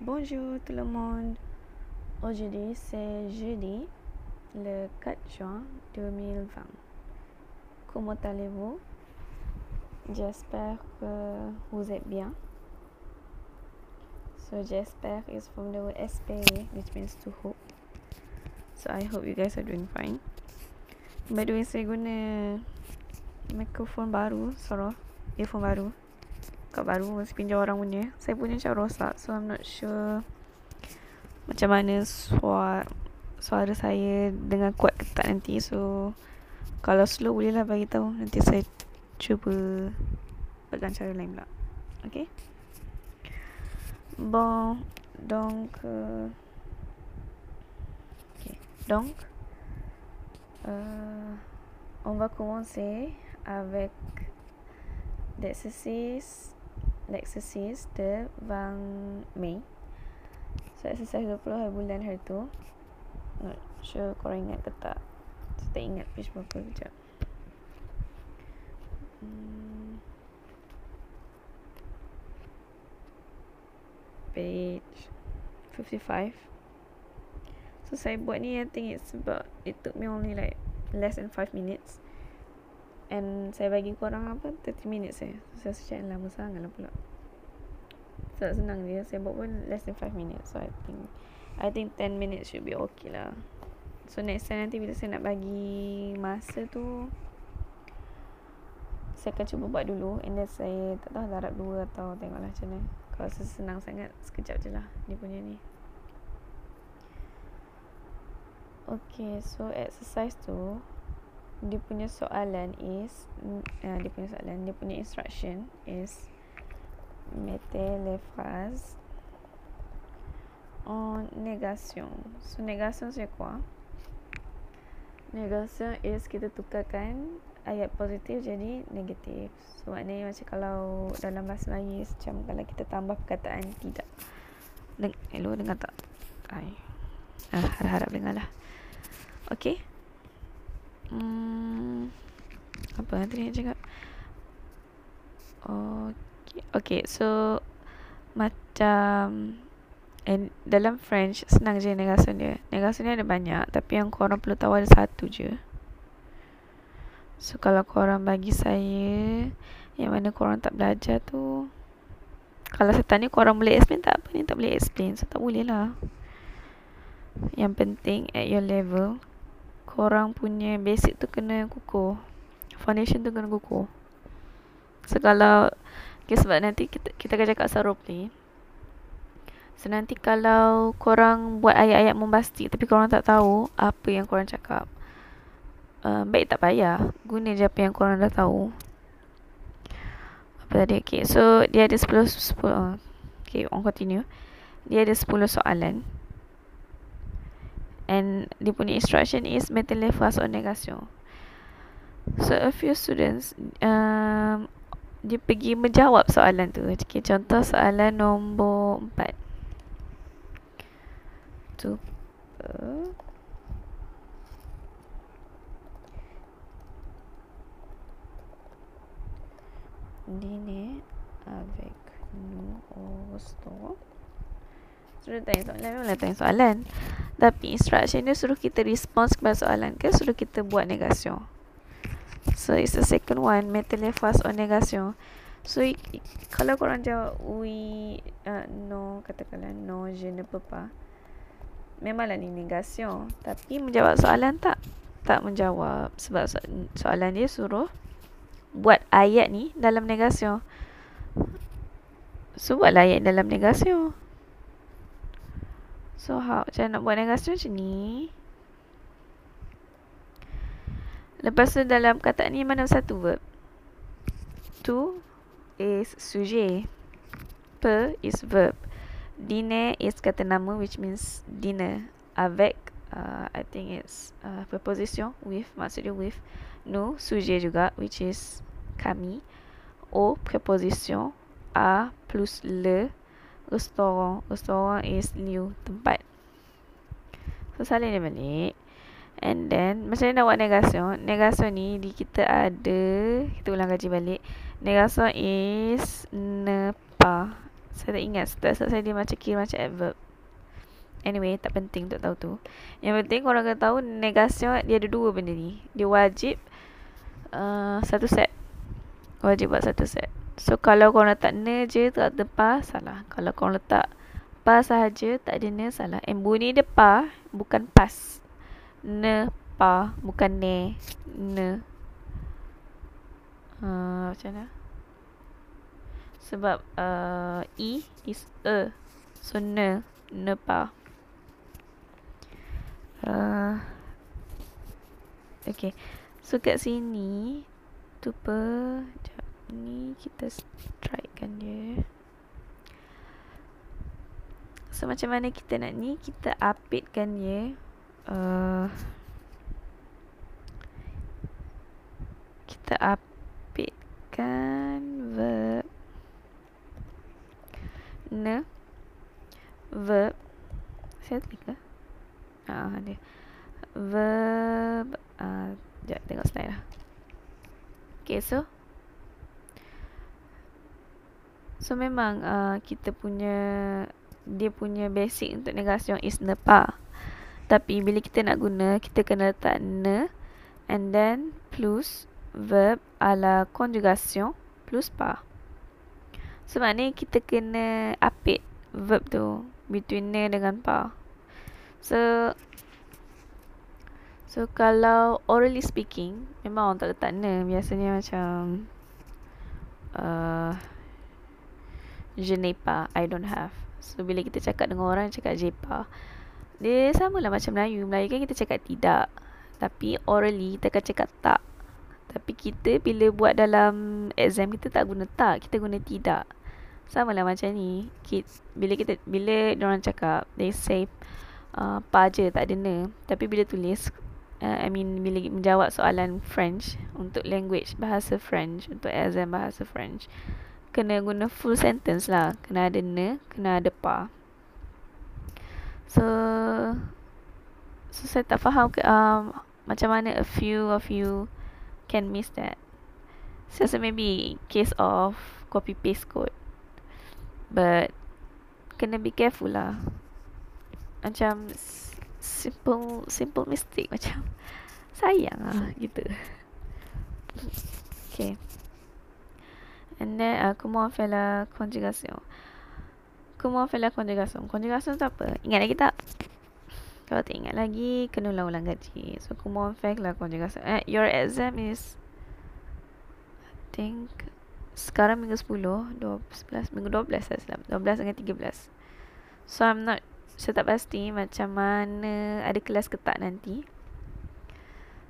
Bonjour tout le monde. Aujourd'hui c'est jeudi, le 4 juin 2020. Comment allez-vous? J'espère que vous êtes bien. So j'espère is from the word espérer, which means to hope. So I hope you guys are doing fine. By the way, saya guna mikrofon baru, suara earphone baru. Kau baru mesti pinjam orang punya. Saya punya macam rosak, so I'm not sure macam mana suara suara saya dengan kuat ke tak nanti. So kalau slow bolehlah bagi tahu. Nanti saya cuba pegang cara lain pula. Okay? Bon, donc euh, Donc, euh, on va commencer avec l'exercice, l'exercice de 20 mai. So, exercise 20 bulan hari tu. Not sure korang ingat ke tak. Saya tak ingat page berapa kejap. Hmm. Page 55. So saya buat ni I think it's about It took me only like Less than 5 minutes And saya bagi korang apa 30 minutes eh So saya cakap lama sangat lah pula. So senang dia Saya buat pun less than 5 minutes. So I think I think 10 minutes should be okay lah. So next time nanti Bila saya nak bagi Masa tu Saya akan cuba buat dulu. And then saya Tak tahu darab dua Atau tengoklah macam mana. Kalau senang sangat Sekejap je lah Dia punya ni. Okay, so exercise tu dia punya soalan is uh, dia punya soalan dia punya instruction is mettez les phrases en négation. So négation c'est quoi? Négation is kita tukarkan ayat positif jadi negatif. So maknanya macam kalau dalam bahasa Melayu macam kalau kita tambah perkataan tidak. Deng hello dengar tak? Hai. Ah, harap-harap dengar lah. Okay hmm, Apa tadi nak cakap? Okay Okay so Macam And dalam French Senang je negasi dia Negasi dia ada banyak Tapi yang korang perlu tahu Ada satu je. So kalau korang bagi saya Yang mana korang tak belajar tu Kalau saya tanya korang boleh explain tak? Apa ni Tak boleh explain? So tak boleh lah. Yang penting At your level korang punya basic tu kena kukuh. Foundation tu kena kukuh. So kalau okay, sebab nanti kita, kita akan cakap pasal role play so nanti kalau korang buat ayat-ayat membastik tapi korang tak tahu apa yang korang cakap uh, baik tak payah. Guna je apa yang korang dah tahu. Apa tadi? Okay so dia ada 10 10 uh, okay on continue. Dia ada 10 soalan and dia punya instruction is mettez face en négation. So a few students um, dia pergi menjawab soalan tu. Okay, contoh soalan nombor empat. Tu. Dîner avec nous au restaurant. Sudah tanya soalan Memanglah tanya soalan. Tapi instruction dia suruh kita respons kepada soalan ke Suruh kita buat negation So it's the second one Mettez face on negation So Kalau korang jawab Oui uh, No Katakanlah No Je ne pas Memanglah ni negation Tapi menjawab soalan tak? Tak menjawab. Sebab soalan dia suruh Buat ayat ni Dalam negation So buatlah ayat dalam negation So how Macam nak buat negasi macam ni? Lepas tu dalam kata ni Mana satu verb? To Is sujet Per is verb. Dine is kata nama Which means dinner. Avec uh, I think it's uh, Preposition With Maksudnya with. No sujet juga Which is Kami. O preposition. A plus le Restaurant Restaurant is new Tempat So salin dia balik And then Macam mana nak buat negasion Negasion ni di Kita ada Kita ulang kaji balik Negasion is Ne pas Saya tak ingat Setakat saya dia macam kira macam adverb Anyway, tak penting untuk tahu tu. Yang penting korang kena tahu negasi dia ada dua benda ni. Dia wajib uh, satu set. Wajib buat satu set. So, kalau korang letak ne je tak ada pa, salah. Kalau korang letak pa sahaja, tak ada ne, salah. And bunyi dia pa, bukan pas. Ne, pa, bukan ne. Ne. Uh, macam mana? Sebab uh, E is E. So, ne. Ne pa. Uh, okay. So kat sini tu apa? Sekejap. Ni kita strike kan dia. So macam mana kita nak ni? Kita updatekan dia. Uh, kita updatekan verb. Ne. Verb. Saya klik ke? Ah, dia. Verb. Uh, sekejap, tengok slide lah. Okay, so. So, memang uh, kita punya, dia punya basic untuk negasi yang is nepa. Tapi, bila kita nak guna, kita kena letak ne. And then, plus verb ala conjugation plus pa. So, maknanya kita kena update verb tu between ne dengan pa. So So kalau orally speaking memang orang tak letak ne biasanya macam uh, je n'ai pas, I don't have. So bila kita cakap dengan orang cakap je pas. Dia sama lah macam Melayu. Melayu kan kita cakap tidak. Tapi orally kita akan cakap tak. Tapi kita bila buat dalam exam kita tak guna tak, kita guna tidak. Sama lah macam ni. Bila kita bila orang cakap they say uh, pa je tak ada ne tapi bila tulis uh, I mean bila menjawab soalan French untuk language bahasa French untuk exam bahasa French kena guna full sentence lah. Kena ada ne kena ada pa. So so saya tak faham ke um, macam mana a few of you can miss that. So, so maybe case of copy paste code. But kena be careful lah. Macam simple simple mistake macam sayang lah gitu. Okay. And then uh, comment faire la conjugation. Comment faire la conjugation? Conjugation tu apa? Ingat lagi tak? Kalau tak ingat lagi, kena ulang-ulang gaji. So, comment faire la conjugation? Eh, your exam is I think sekarang minggu 10, 12, minggu 12 lah selam. 12 dengan 13. So, I'm not saya tak pasti macam mana ada kelas ke tak nanti.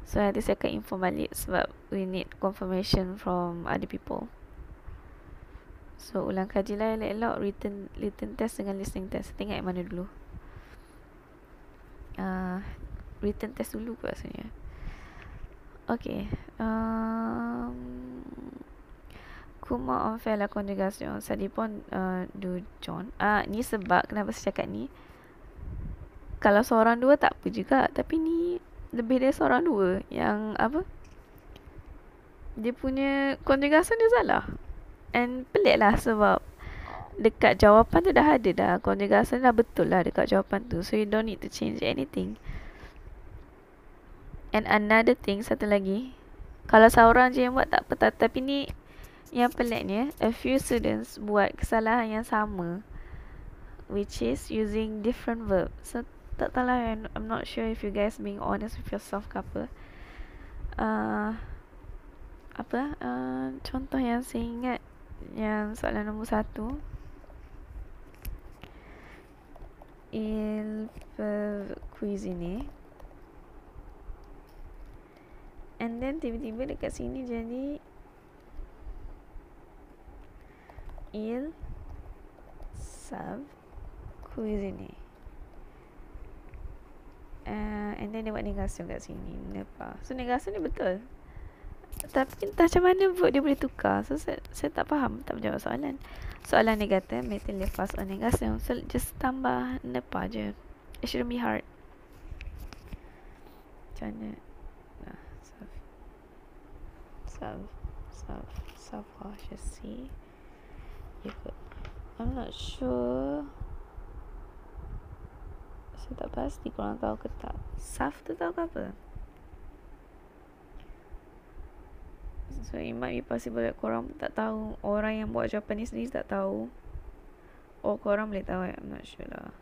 So nanti saya akan inform balik sebab we need confirmation from other people. So ulang kaji lah elok-elok written, written test dengan listening test. Tengok mana dulu. Uh, written test dulu kot rasanya. Okay. Um, Kuma on fair la conjugation. Sadi pun uh, do John. Uh, ni sebab kenapa saya cakap ni kalau seorang dua tak apa juga tapi ni lebih dari seorang dua yang apa dia punya conjugation dia salah and pelik lah sebab dekat jawapan tu dah ada dah. Conjugation dah betul lah dekat jawapan tu. So you don't need to change anything. And another thing satu lagi. Kalau seorang je yang buat tak apa tapi ni yang peliknya a few students buat kesalahan yang sama which is using different verbs so tak tahu lah I'm not sure if you guys being honest with yourself ke apa. Uh, apa? Uh, contoh yang saya ingat yang soalan nombor satu. Il peut cuisiner and then tiba-tiba dekat sini jadi il savent cuisiner uh, and then dia buat negasi kat sini. Nepal so negasi ni betul tapi entah macam mana pun dia boleh tukar? So saya, saya tak faham tak menjawab soalan. Soalan dia kata metal lepas on negasi so just tambah Nepal je. It shouldn't be hard. Macam mana? Nah, self self self self cautiously you could I'm not sure. Saya tak pasti korang tahu ke tak. Saf tu tahu ke apa So it might be possible that korang tak tahu. Orang yang buat jawapan ni tak tahu. Oh korang boleh tahu I'm not sure lah.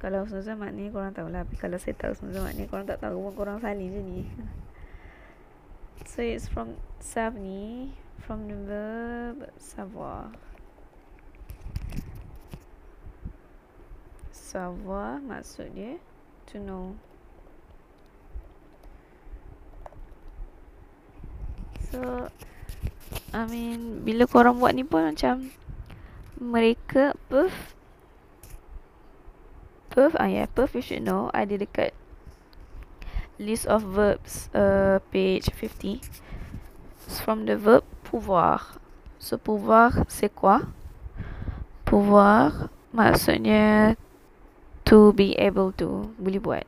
Kalau Susan maknanya korang tahu lah. Tapi kalau saya tahu Susan maknanya korang tak tahu pun Korang salin je ni. So it's from Sav ni From the verb Savoir Savoir maksud dia To know So I mean Bila korang buat ni pun macam Mereka Perth Perth Ah yeah Perth you should know Ada dekat List of verbs uh, Page 50 It's from the verb Pouvoir. So pouvoir C'est quoi? Pouvoir Maksudnya To be able to Boleh buat.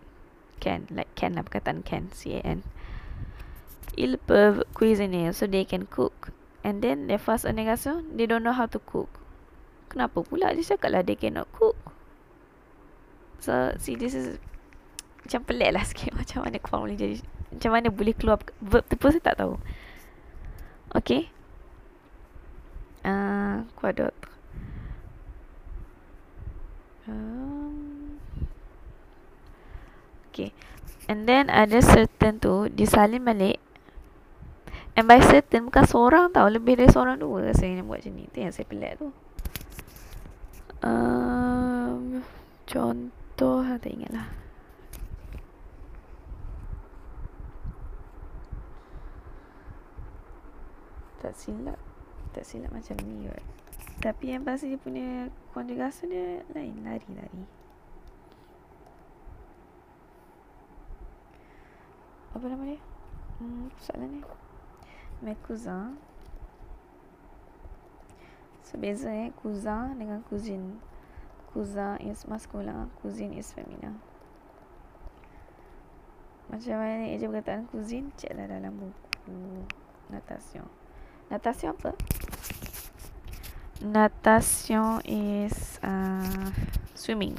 Can Like can lah Perkataan can C-A-N ils peuvent cuisiner so they can cook. And then their first négation they don't know how to cook. Kenapa pula dia cakap lah they cannot cook? So see this is macam pelik lah sikit macam mana kau boleh jadi macam mana boleh keluar verb tu pun saya tak tahu. Okay. Uh, quoi um, okay. And then ada certain tu disalin balik And by certain bukan seorang tau Lebih dari seorang dua rasanya buat macam ni. Itu yang saya pelik tu. Um, Contoh ha, Tak ingat lah. Tak silap Tak silap macam ni kot. Tapi yang pasti dia punya Konjugasi dia lain Lari-lari Apa nama dia? Hmm, soalan ni mes cousins. Sebeza eh cousin dengan cousin. Cousin is masculine, cousin is feminine. Macam mana eja perkataan cousin? Ceklah dalam buku natation. Natation apa? Natation is uh, swimming.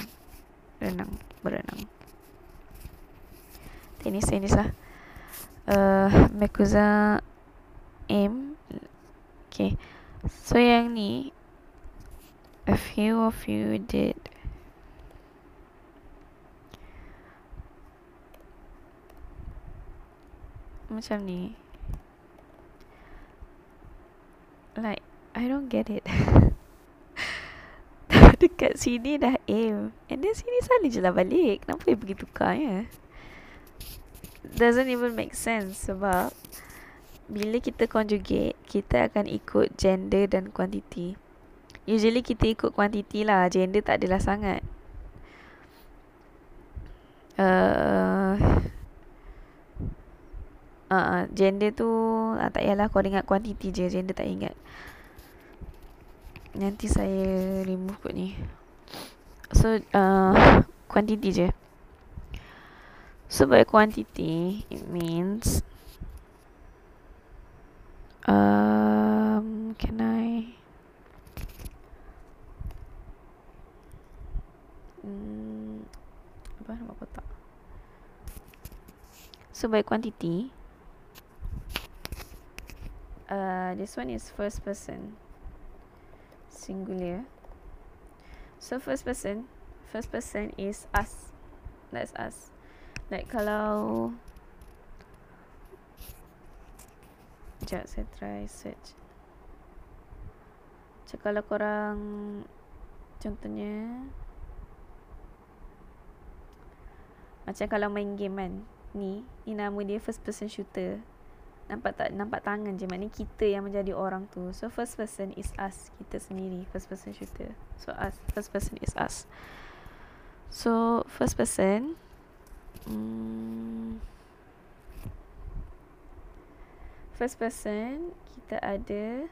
Renang, berenang. Tenis, tenis lah. Uh, cousins M. Okay So yang ni A few of you did. Macam ni. Like I don't get it. Dekat sini dah aim. And then sini salin je lah balik. Kenapa dia pergi tukar ya? Doesn't even make sense Sebab bila kita conjugate, kita akan ikut gender dan quantity. Usually kita ikut quantity lah, gender tak adalah sangat. Uh, uh, gender tu uh, tak payahlah kau ingat quantity je, gender tak ingat. Nanti saya remove kot ni. So, uh, quantity je. So, by quantity, it means Um, can I? Hmm, apa nama kotak? So by quantity, uh, this one is first person, singular. So first person, first person is us. That's us. Like kalau Sekejap saya try search. Macam kalau korang Contohnya Macam kalau main game kan Ni Ni nama dia first person shooter. Nampak tak Nampak tangan je Maknanya kita yang menjadi orang tu. So first person is us Kita sendiri First person shooter. So us First person is us. So first person Hmm first person kita ada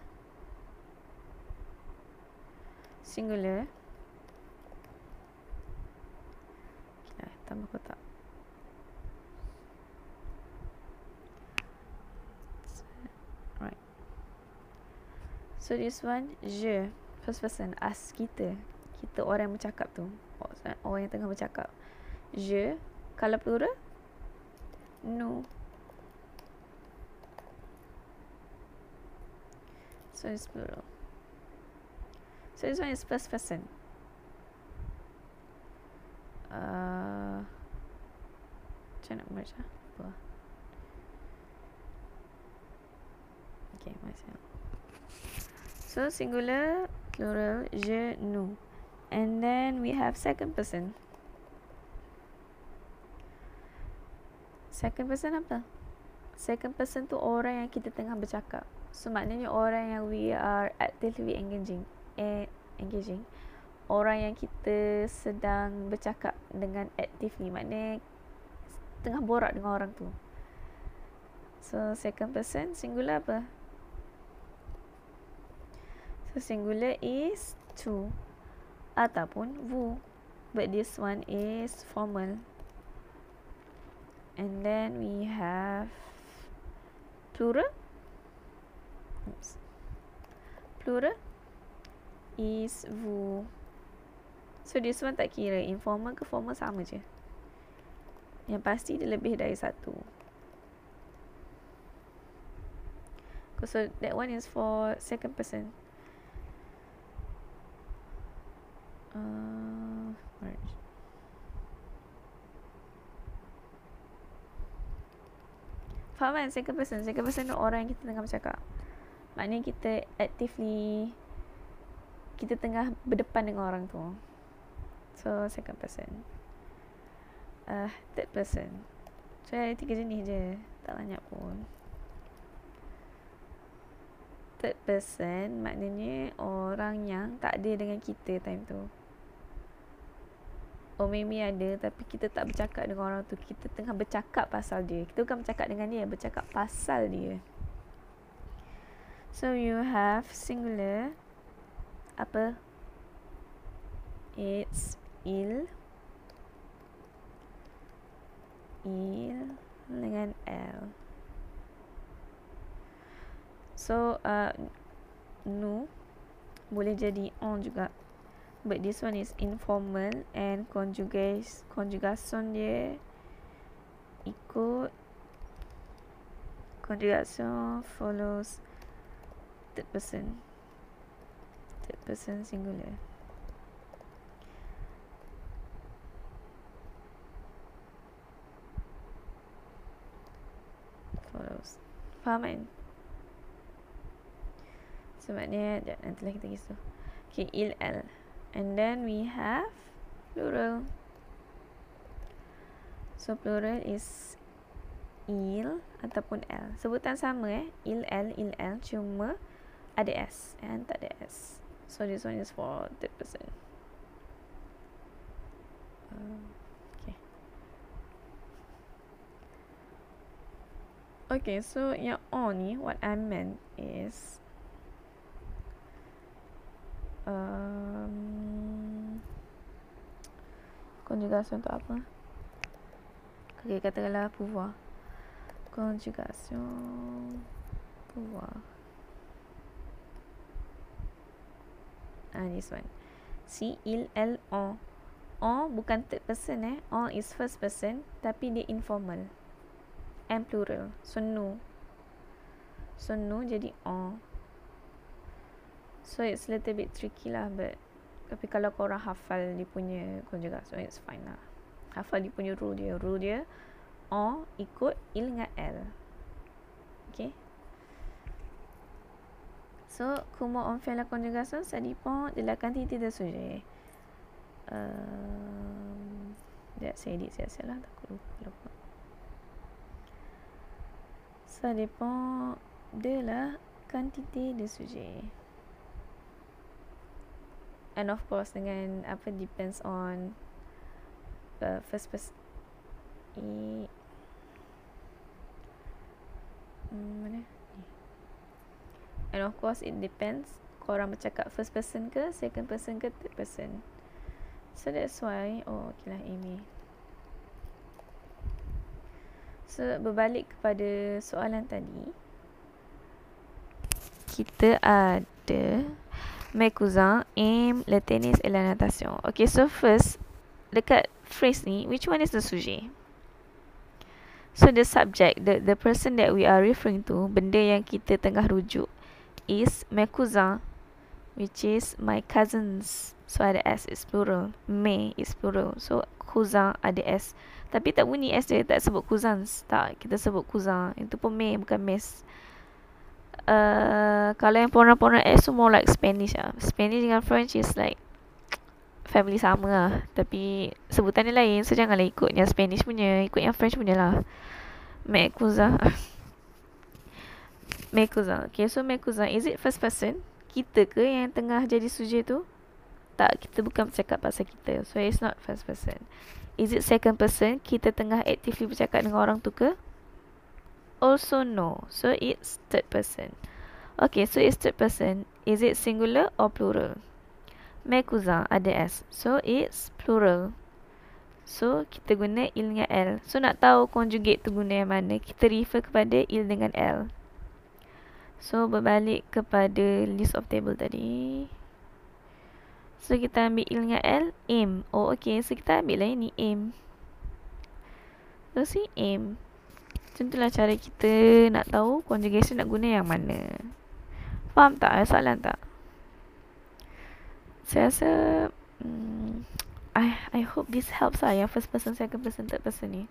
singular okay, tambah kotak right so this one je First person. Us kita. Kita orang yang bercakap tu. Orang yang tengah bercakap. Je. Kalau plural? No. So it's plural. So this one is first person. Uh, macam nak merge. Apa? Okay, myself. So singular, plural, je, nous. And then we have second person. Second person apa? Second person tu orang yang kita tengah bercakap. So maknanya orang yang we are actively engaging. Eh, engaging. Orang yang kita sedang bercakap dengan actively. Maknanya tengah borak dengan orang tu. So second person singular apa? So singular is to ataupun vous. But this one is formal. And then we have plural. Oops. Plural is vous. So this one tak kira informal ke formal sama je. Yang pasti dia lebih dari satu. So that one is for second person. Uh, merge. Faham kan second person? Second person tu orang yang kita tengah bercakap. Maknanya kita actively kita tengah berdepan dengan orang tu. So second person. Uh, third person. So ada tiga jenis je. Tak banyak pun. Third person maknanya orang yang tak ada dengan kita time tu. Oh maybe ada tapi kita tak bercakap dengan orang tu. Kita tengah bercakap pasal dia. Kita bukan bercakap dengan dia, bercakap pasal dia. So you have singular apa? It's il il dengan l. So uh, nu boleh jadi on juga but this one is informal and conjugate conjugation dia ikut conjugation follows third person third person singular follows faham kan so maknanya nanti lah kita kisah okay il l And then we have plural. So plural is il ataupun l. Sebutan sama eh. Il, l, il, l. Cuma ada s and tak ada s. So this one is for third person. Um, okay. Okay, so yang on ni, what I meant is um, conjugation tu apa? Okay, katakanlah pouvoir. Conjugation pouvoir. Ah, this one. Si, il, elle, on. On bukan third person eh. On is first person tapi dia informal. And plural. So, no. So, no jadi on. So it's a little bit tricky lah but tapi kalau korang hafal dia punya conjugation it's fine lah. Hafal dia punya rule dia. Rule dia O ikut il dengan L. Okay. So, comment on fait la conjugation Ça dépend de la quantité de sujet. Um, dia saya edit saya lah. Takut lupa, lupa. Ça dépend de la quantité de sujet and of course dengan apa depends on uh, first person i hmm, mana and of course it depends korang bercakap first person ke second person ke third person so that's why oh okay lah Amy so berbalik kepada soalan tadi kita ada Mes cousins aiment le tennis et la natation. Okay, so first, dekat phrase ni, which one is the sujet? So the subject, the the person that we are referring to, benda yang kita tengah rujuk is mes cousins, which is my cousins. So ada S is plural. Me is plural. So cousin ada S. Tapi tak bunyi S dia, tak sebut cousins. Tak, kita sebut cousin. Itu pun me, bukan mes. Uh, kalau yang pronoun-pronoun S tu more like Spanish lah. Spanish dengan French is like family sama lah. Tapi sebutan dia lain. So janganlah ikut yang Spanish punya. Ikut yang French punya lah. Mekuza. Mekuza. Okay, so Mekuza. Is it first person? Kita ke yang tengah jadi subjek tu? Tak, kita bukan bercakap pasal kita. So, it's not first person. Is it second person? Kita tengah actively bercakap dengan orang tu ke? Also no. So, it's third person. Okay, so it's third person. Is it singular or plural? Mekuza ada S. So, it's plural. So, kita guna il dengan L. So, nak tahu conjugate tu guna yang mana, kita refer kepada il dengan L. So, berbalik kepada list of table tadi. So, kita ambil il dengan L, aim. Oh, okay. So, kita ambil lah ini, aim. So, si aim. Itulah cara kita nak tahu conjugation nak guna yang mana. Faham tak? Soalan tak? Saya rasa... Hmm, I I hope this helps lah yang first person, second person, third person ni.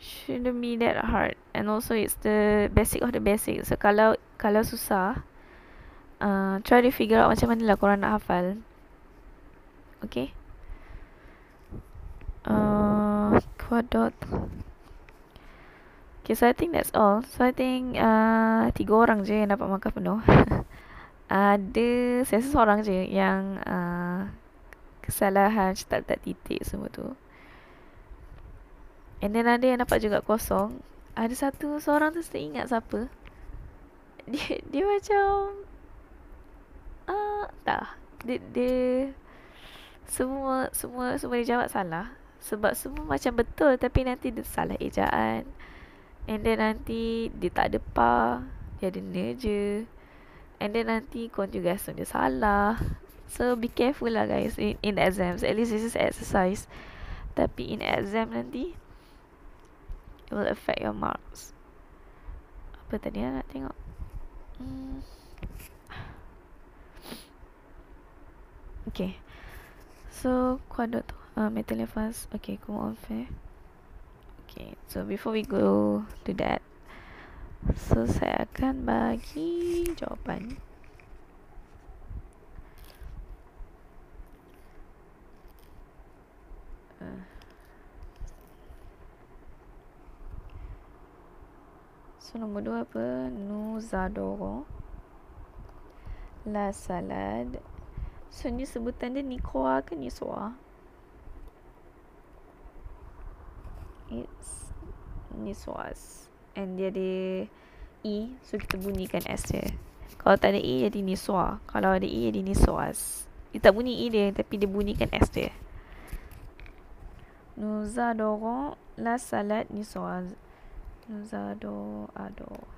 Shouldn't be that hard. And also it's the basic of the basic. So kalau kalau susah, uh, try to figure out macam mana lah korang nak hafal. Okay. Uh, quadot. Okay, so I think that's all. So I think uh, tiga orang je yang dapat makan penuh. Ada, saya seorang je yang uh, kesalahan tak tak titik semua tu. And then ada yang dapat juga kosong. Ada satu seorang tu saya ingat siapa. Dia dia macam ah uh, tak. Dia, dia semua semua semua dia jawab salah. Sebab semua macam betul tapi nanti dia salah ejaan. And then nanti dia tak ada pa. Dia ada ne je. And then nanti conjugation dia salah. So be careful lah guys in, in exams. At least this is exercise. Tapi in exam nanti it will affect your marks. Apa tadi nak tengok? Hmm. Okay. So, kuadrat tu. Uh, metal fast. Okay, come on fair. Okay, so before we go to that. So, saya akan bagi jawapan. So nombor dua apa? Nuzadoro. La salad. So ni sebutan dia Nikoa ke Niswa? It's Niswas. And dia ada E. So kita bunyikan S dia. Kalau tak ada E jadi Niswa. Kalau ada E jadi Niswas. Dia tak bunyi E dia tapi dia bunyikan S dia. Nous adorons la salade niçoise. Nous adorons, adorons.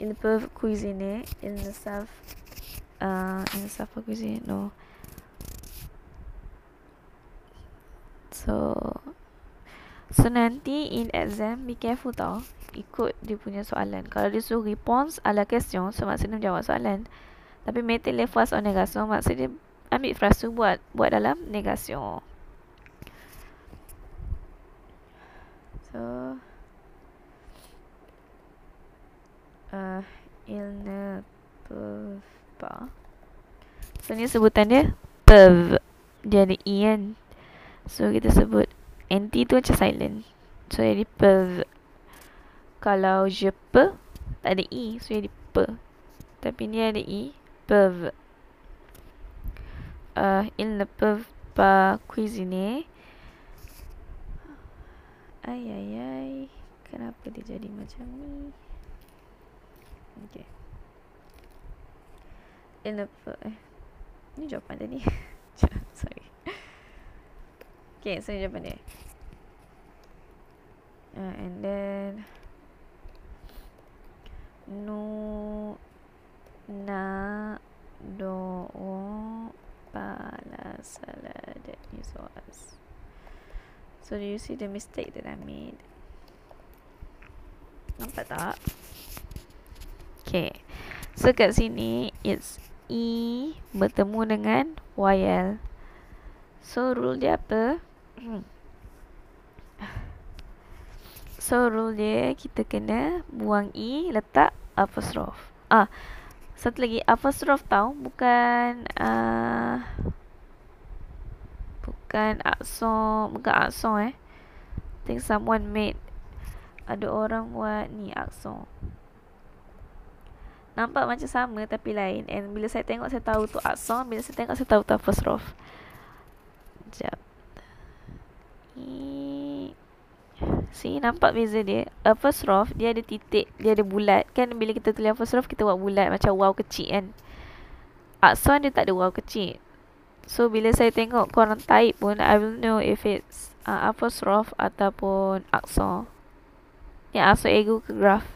Ils peuvent cuisiner, ils ne savent, uh, ils ne savent pas cuisiner, non. So, so nanti in exam, be careful tau. Ikut dia punya soalan. Kalau dia suruh response ala question, so maksudnya jawab soalan. Tapi meter lepas on negation, maksudnya ambil frasa buat buat dalam negation. So uh, Il ne peuvent pas So ni sebutan dia Pev Dia ada E kan? So kita sebut NT tu macam silent. So jadi pev Kalau je pe Tak ada E. So jadi pe Tapi ni ada E Pev uh, Il ne peuvent pas cuisiner Ay, ay, ay. Kenapa dia jadi macam ni? Okay. Kenapa? Eh. Ni jawapan dia ni. Sorry. Okay, so jawapan dia. Uh, and then... No... Na do pala salad is was. So do you see the mistake that I made? Nampak tak? Okay. So kat sini it's E bertemu dengan YL. So rule dia apa? So rule dia kita kena buang E letak apostrophe. Ah. Satu lagi apostrophe tau bukan uh, bukan akson bukan akson eh. I think someone made ada orang buat ni akson. Nampak macam sama tapi lain. And bila saya tengok saya tahu tu akson. Bila saya tengok saya tahu tu apostrophe jap See nampak beza dia. Apostrophe dia ada titik Dia ada bulat. Kan bila kita tulis apostrophe Kita buat bulat Macam wow kecil kan. Akson dia tak ada wow kecil So bila saya tengok korang type pun I will know if it's uh, apostrophe Ataupun akson Ya akson ego ke graph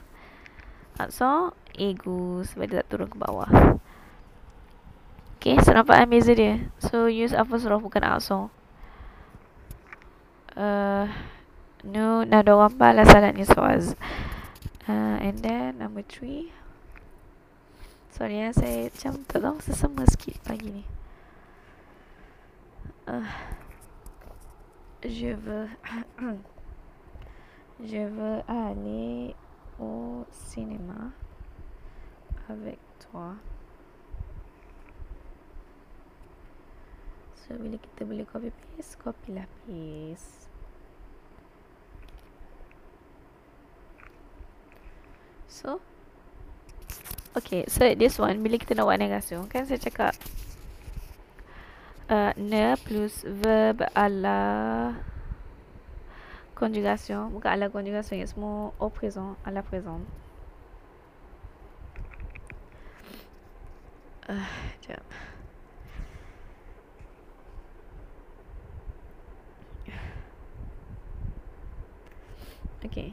Akson ego sebab dia tak turun ke bawah. Okay, so nampak beza dia. So use apostrophe bukan akson. Uh, no, nada orang pala salah ni soaz. Uh, and then number three. Sorry ya, saya macam tahu sesama sikit pagi ni. Uh, je veux je veux aller au cinéma avec toi. So bila kita boleh copy paste, copy lah paste. So Okay, so this one Bila kita nak buat negasi Kan saya cakap uh, Ne plus verb ala Conjugation. Bukan ala conjugation Semua au présent À la présent uh, Sekejap Okay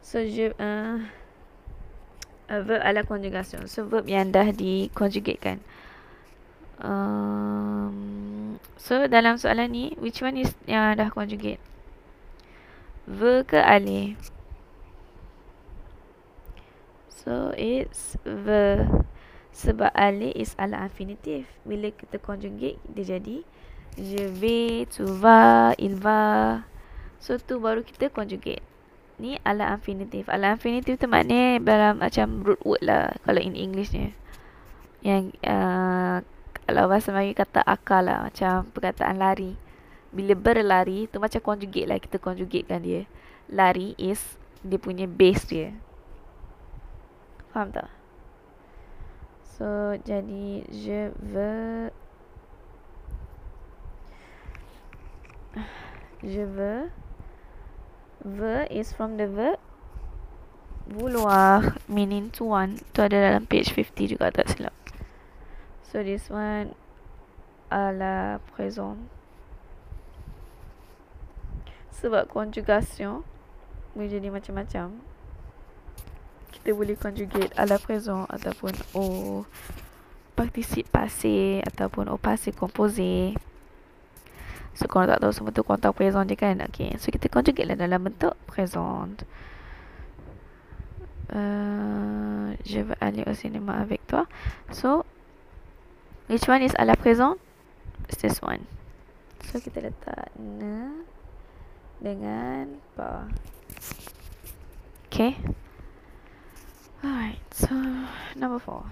So je uh, uh, Verb ala conjugation. So verb yang dah di conjugate kan um, So dalam soalan ni Which one is yang dah conjugate Ver ke ale So it's ver sebab ale is ala infinitif. Bila kita conjugate, dia jadi je vais, tu vas, il va. So, tu baru kita conjugate. Ni ala infinitif. Ala infinitif tu maknanya dalam macam root word lah. Kalau in English ni. Yang uh, kalau bahasa Melayu kata akal lah. Macam perkataan lari. Bila berlari, tu macam conjugate lah. Kita conjugate kan dia. Lari is dia punya base dia. Faham tak? So jadi je veux je veux veux is from the verb vouloir meaning to want tu ada dalam page 50 juga tak silap so this one à la présent sebab conjugation boleh jadi macam-macam kita boleh conjugate à la présent ataupun au participe passé ataupun au passé composé. So kalau tak tahu semua tu korang tahu present je kan Okay So kita conjugate lah dalam bentuk present uh, Je veux aller au cinéma avec toi. So Which one is à la présent? It's this one So kita letak ne Dengan pa Okay Alright, so number four.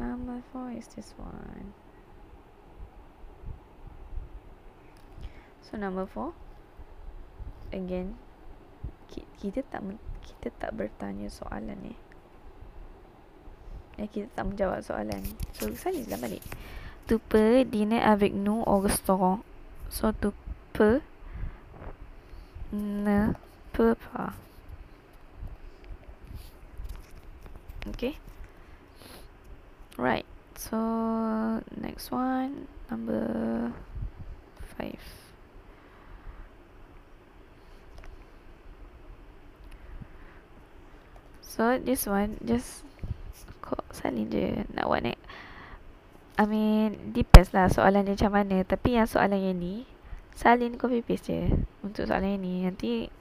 Number four is this one. So number four, again, kita tak kita tak bertanya soalan ni. Eh, kita tak menjawab soalan. So, saya lah balik. Tu peux dîner avec nous au restaurant. So, tu peux ne peux pas. okay right so next one number five so this one just salin je. Nak buat ni. I mean, depends lah soalan dia macam mana. Tapi yang soalan yang ni, salin copy paste je. Untuk soalan yang ni, nanti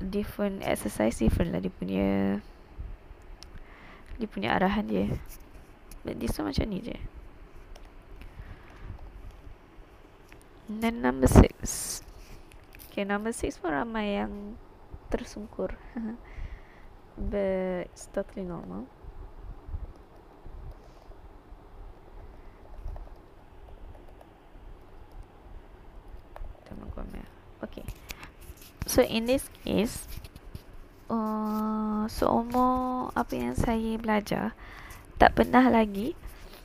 different exercise different lah dia punya dia punya arahan dia. But this one macam ni je. then number six. Okay, number six pun ramai yang tersungkur. But it's totally normal. Okay. So in this case, uh, seumur apa yang saya belajar, tak pernah lagi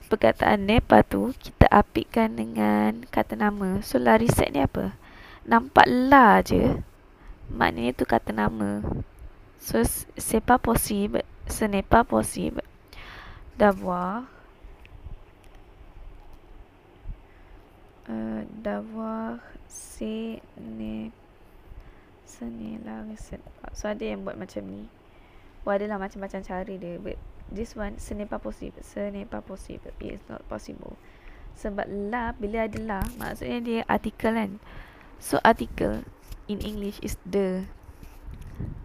perkataan Nepa tu kita apikkan dengan kata nama. So lah reset ni apa? Nampak la je. Maknanya tu kata nama. So. Ce n'est pas possible d'avoir euh, d'avoir ce n'est ce n'est la recette pas. So, ada yang buat macam ni. Oh, adalah macam-macam cara dia. But this one, pas possible. Pas possible. It is not possible. Sebab la, bila ada la, maksudnya dia artikel kan. So, artikel in English is the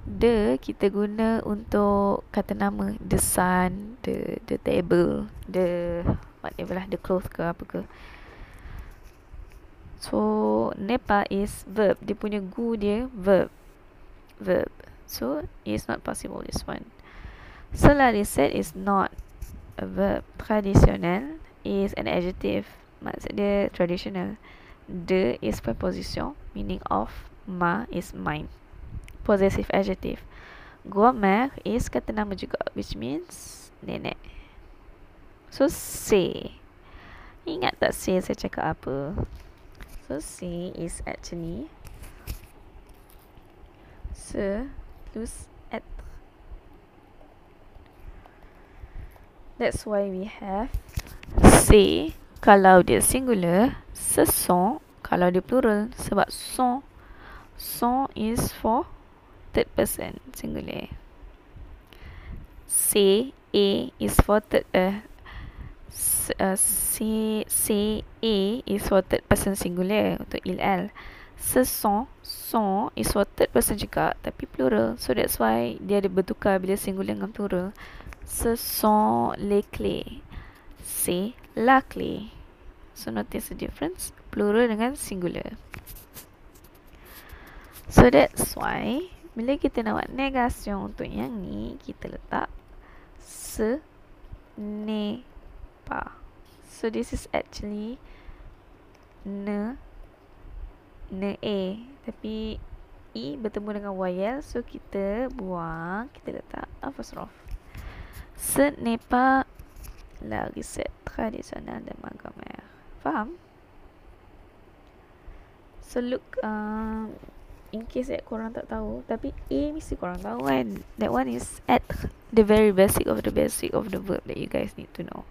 the kita guna untuk kata nama the sun the the table the whatever lah the cloth ke apa ke so nepa is verb. Dia punya gu dia verb. Verb. So it's not possible this one. Selari said is not a verb. Traditional is an adjective. Maksud dia traditional. The is preposition meaning of. Ma is mine. Possessive adjective. Gua is kata nama juga which means nenek. So say. Ingat tak say saya cakap apa? Say is actually se plus être. That's why we have say kalau dia singular, se sont kalau dia plural sebab sont sont is for third person singular. C A is for third uh, uh, C C A is for third person singular untuk il l. Ce sont sont is for third person juga tapi plural. So that's why dia ada bertukar bila singular dengan plural. Ce sont les clés. C'est la clé. So notice the difference. Plural dengan singular. So that's why bila kita nak buat negasi untuk yang ni kita letak se ne pa so this is actually ne ne e. Tapi e bertemu dengan yl so kita buang kita letak apostrophe ce n'est pas la recette traditionnelle de ma grand-mère faham? So look um, in case that korang tak tahu tapi A mesti korang tahu kan? That one is at the very basic of the basic of the verb that you guys need to know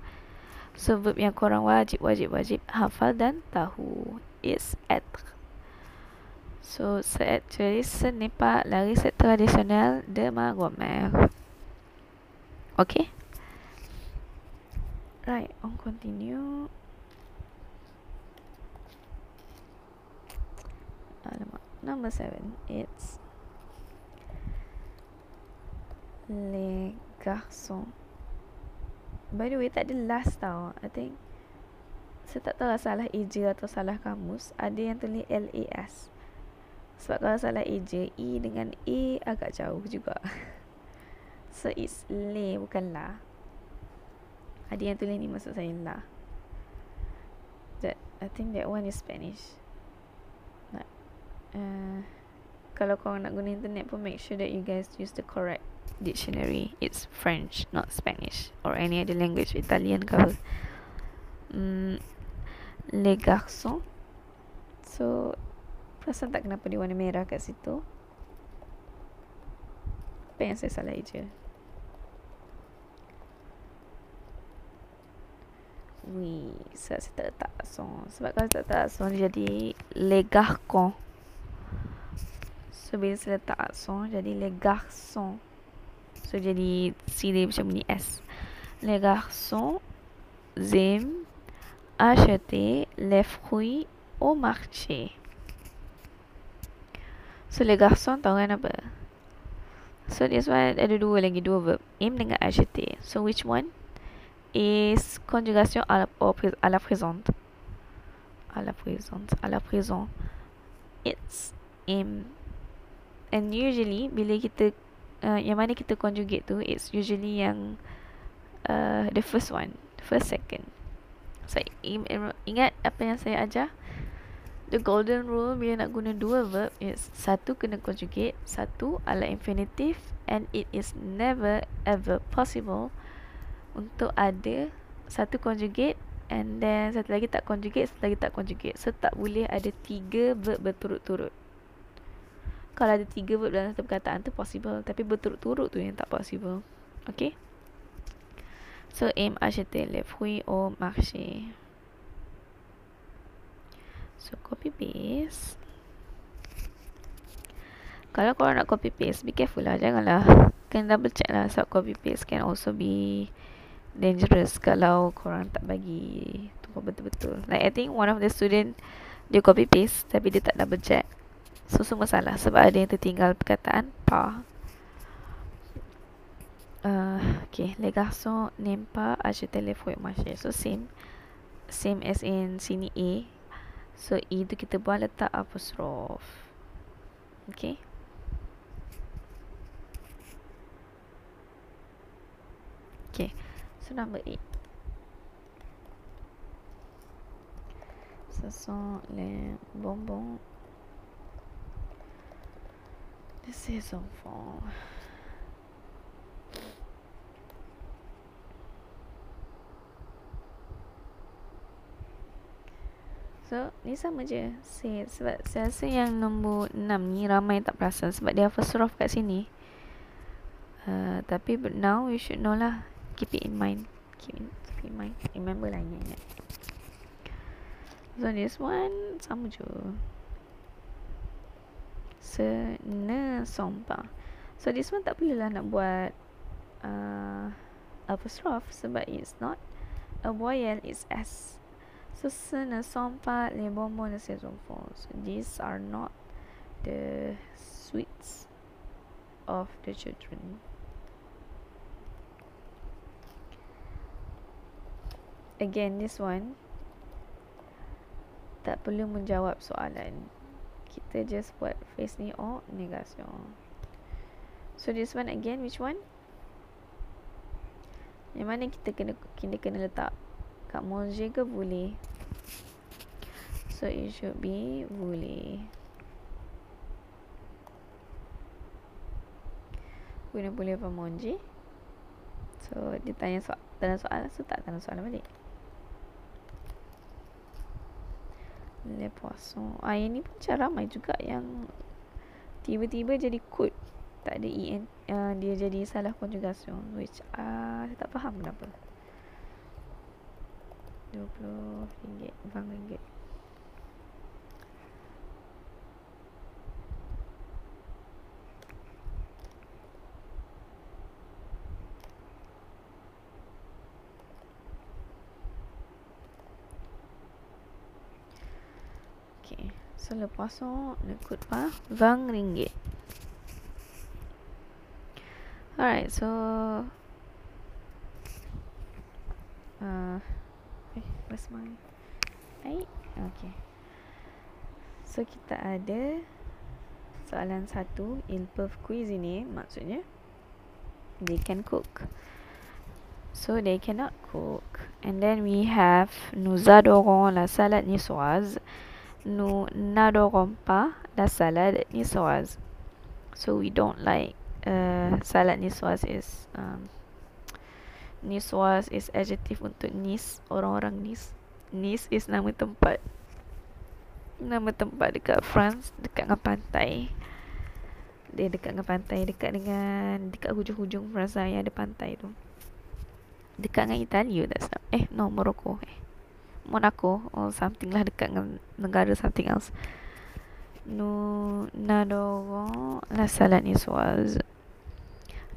verb yang korang wajib wajib wajib hafal dan tahu. Is at. So se actually ce n'est pas la recette traditionnelle de ma grand-mère okay? Right on continue. Alamak number seven. It's les garçons by the way tak ada last tau. I think saya tak tahu lah salah eja atau salah kamus. Ada yang tulis L-A-S sebab kalau salah eja E dengan A agak jauh juga. So it's le bukan la. Ada yang tulis ni maksud saya la. That I think that one is Spanish. Uh, kalau korang nak guna internet pun make sure that you guys use the correct dictionary. It's French, not Spanish or any other language, Italian ke apa. Mm, les garçons. So, perasan tak kenapa dia warna merah kat situ? Apa yang saya salah je? Wih, sebab saya tak letak song. Sebab kalau tak letak song, jadi les garçons. So bila saya letak akson jadi le garçon. So jadi C dia macam bunyi S. les garçons aiment acheter les fruits au marché. So, les garçons tahu kan apa? So, this one ada dua lagi, dua verb. Aim dengan acheter. So, which one? Is conjugation à la, à la présente. À la présente. À la présente. It's aim. And usually, bila kita, uh, yang mana kita conjugate tu, it's usually yang uh, the first one. First, second. So, ingat apa yang saya ajar? The golden rule bila nak guna dua verb is satu kena conjugate, satu ala infinitive and it is never ever possible untuk ada satu conjugate and then satu lagi tak conjugate, satu lagi tak conjugate. So tak boleh ada tiga verb berturut-turut. Kalau ada tiga verb dalam satu perkataan tu possible. Tapi berturut-turut tu yang tak possible. Okay? So aim acheter les fruits au marché. So copy paste. Kalau korang nak copy paste Be careful lah. Janganlah. Kena double check lah. Sebab copy paste Can also be Dangerous Kalau korang tak bagi Tu betul-betul. Like I think one of the student Dia copy paste Tapi dia tak double check So semua salah Sebab ada yang tertinggal Perkataan Pa uh, Okay Les garçons n'aiment pas Acheter les fruits marché So same Same as in Sini A So E tu kita buat letak apostrophe. Okay. Okay. So number 8. Ce sont les bonbons de ces enfants. So, ni sama je. Say, sebab saya rasa yang nombor 6 ni ramai tak perasan sebab dia first off kat sini. Uh, tapi but now you should know lah. Keep it in mind. Keep it, keep in mind. Remember lah ingat, ingat. So, this one sama je. Sene sompa. So, this one tak perlu lah nak buat uh, apostrophe sebab it's not a voyel, it's S. So, pas les bonbons de ces enfants. So, these are not the sweets of the children. Again, this one tak perlu menjawab soalan. Kita just buat face ni or negation. So this one again, which one? Yang mana kita kena kita kena letak? Kat manger ke boleh so it should be boleh guna boleh apa manger so dia tanya soal tanya soalan so tak tanya soalan balik Le poisson Ah ni pun macam ramai juga yang Tiba-tiba jadi kod Tak ada EN uh, Dia jadi salah konjugasi. Which uh, Saya tak faham kenapa. RM20 Bang ringgit So lepas tu Nekut pa Bang ringgit. Alright so uh, where's my Okay. So kita ada Soalan satu Il peuvent cuisiner Maksudnya? They can cook. So they cannot cook. And then we have Nous adorons la salade niçoise n'adorons pas La salade niçoise So we don't like uh, Salad niçoise is um, Niçoise is adjective untuk Nice Orang-orang Nice Nice is nama tempat Nama tempat dekat France Dekat dengan pantai. Dia dekat dengan pantai Dekat dengan Dekat hujung-hujung France Yang ada pantai tu. Dekat dengan Italia tak salah Eh no Morocco eh Monaco Or something lah Dekat dengan negara something else Nous n'adorons la salade niçoise.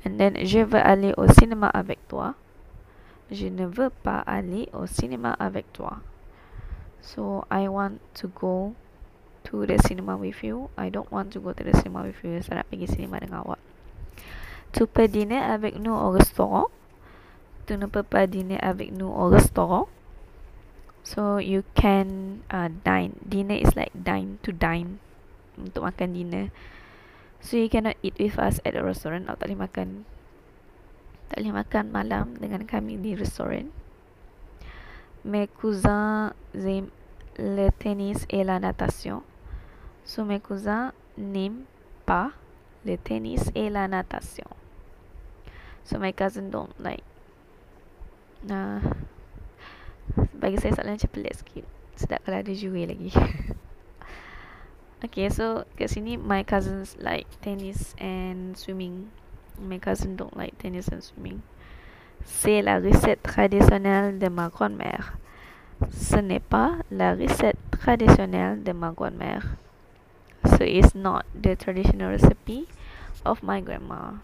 And then, je veux aller au cinéma avec toi. je ne veux pas aller au cinéma avec toi. So I want to go to the cinema with you. I don't want to go to the cinema with you. Saya nak pergi cinema dengan awak. Tu peux dîner avec nous au restaurant. Tu ne peux pas dîner avec nous au restaurant. So you can uh, dine. Dinner is like dine to dine. Untuk makan dinner. So you cannot eat with us at a restaurant. Atau tak boleh makan. Tak boleh makan malam dengan kami di restoran. Mes cousins aiment le tennis et la natation. So mes cousins n'aiment pas le tennis et la natation. So my cousin don't like. Nah, bagi saya soalan macam pelik sikit. Sedap kalau ada juri lagi. okay, so kat sini my cousins like tennis and swimming. My cousin don't like tennis and swimming. C'est la recette traditionnelle de ma grand-mère. Ce n'est pas la recette traditionnelle de ma grand-mère. So it's not the traditional recipe of my grandma.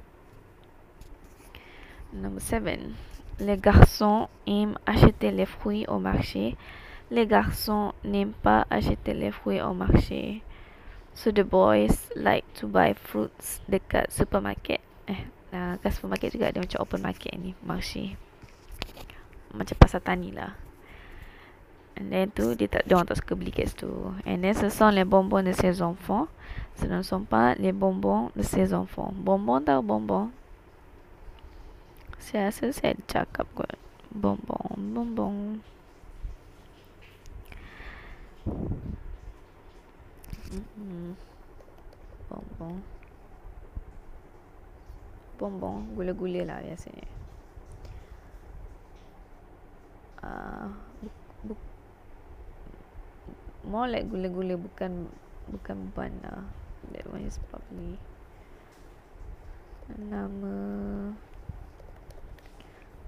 Number seven. Les garçons aiment acheter les fruits au marché. Les garçons n'aiment pas acheter les fruits au marché. So the boys like to buy fruits dekat supermarket. Eh, uh, kat supermarket juga ada open market ni, marché. Macam pasar tani lah. And then tu dia tak dia orang tak. And then ce sont les bonbons de ses enfants. Ce ne sont pas les bonbons de ses enfants. Bonbon tahu bonbon? Saya rasa saya cakap kot. Bonbon. Mm-hmm. Bonbon. Bonbon, gula-gula lah biasanya. Uh, more like gula-gula bukan bukan ban lah that one is probably nama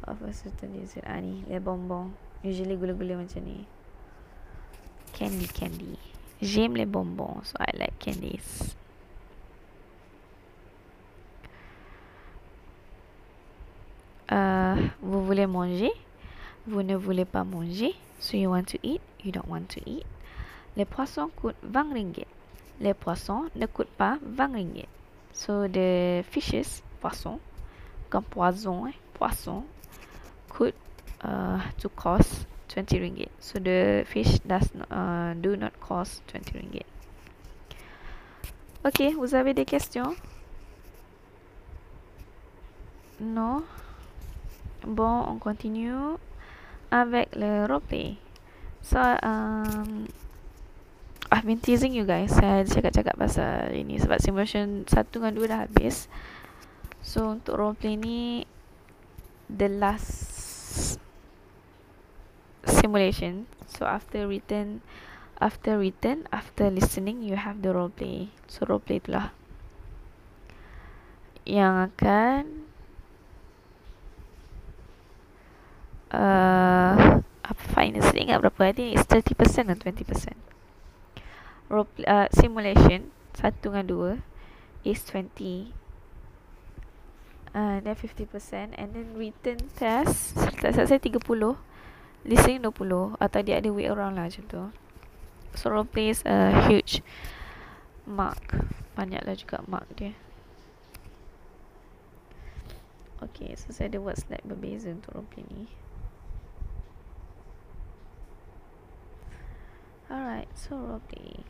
of a certain dessert ah ni? Le bonbon usually gula-gula macam ni. Candy candy. J'aime les bonbons so I like candies. Uh, vous voulez manger? Vous ne voulez pas manger? So you want to eat you don't want to eat. Les poissons coûtent 20 ringgit. Les poissons ne coûtent pas 20 ringgit. So the fishes, poisson, comme poison, eh, poisson, uh, to cost 20 ringgit. So the fish does not, uh, do not cost 20 ringgit. Ok, vous avez des questions Non Bon, on continue avec le roleplay. So, um, I've been teasing you guys Saya cakap-cakap pasal ini Sebab simulation 1 dengan 2 dah habis So untuk roleplay ni The last Simulation. So after written After written After listening You have the roleplay So roleplay itulah. Yang akan uh, Apa fine? Saya ingat berapa. I think it's 30% atau 20% role uh, simulation satu dengan dua is 20 uh, then 50% and then written test saya 30 listening 20 atau dia ada way around lah macam tu so role play is a huge mark banyak lah juga mark dia Okay, so saya ada buat slide berbeza untuk roleplay ni. Alright, so roleplay.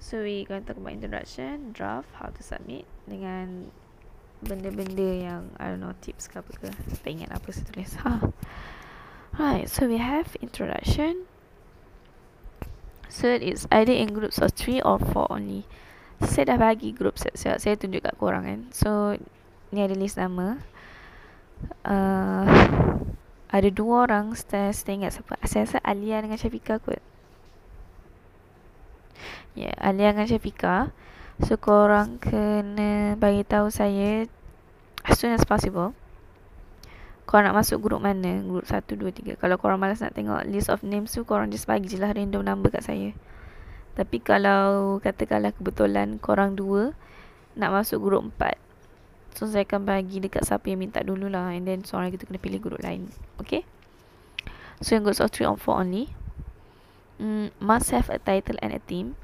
So we going to talk about introduction, draft, how to submit dengan benda-benda yang I don't know tips ke apa ke. Tak ingat apa saya tulis. Ha. Right, so we have introduction. So it's either in groups of three or four only. Saya dah bagi group saya, saya tunjuk kat korang kan. So ni ada list nama. Uh, ada dua orang saya, saya ingat siapa. Saya rasa Alia dengan Syafika kot. Ya, yeah, Alia dengan Syafika. So, korang kena bagi tahu saya as soon as possible. Korang nak masuk grup mana? Grup 1, 2, 3. Kalau korang malas nak tengok list of names tu, korang just bagi je lah random number kat saya. Tapi kalau katakanlah kebetulan korang dua nak masuk grup 4. So saya akan bagi dekat siapa yang minta dulu lah And then seorang kita kena pilih group lain Okay So yang groups of 3 or 4 only mm, Must have a title and a theme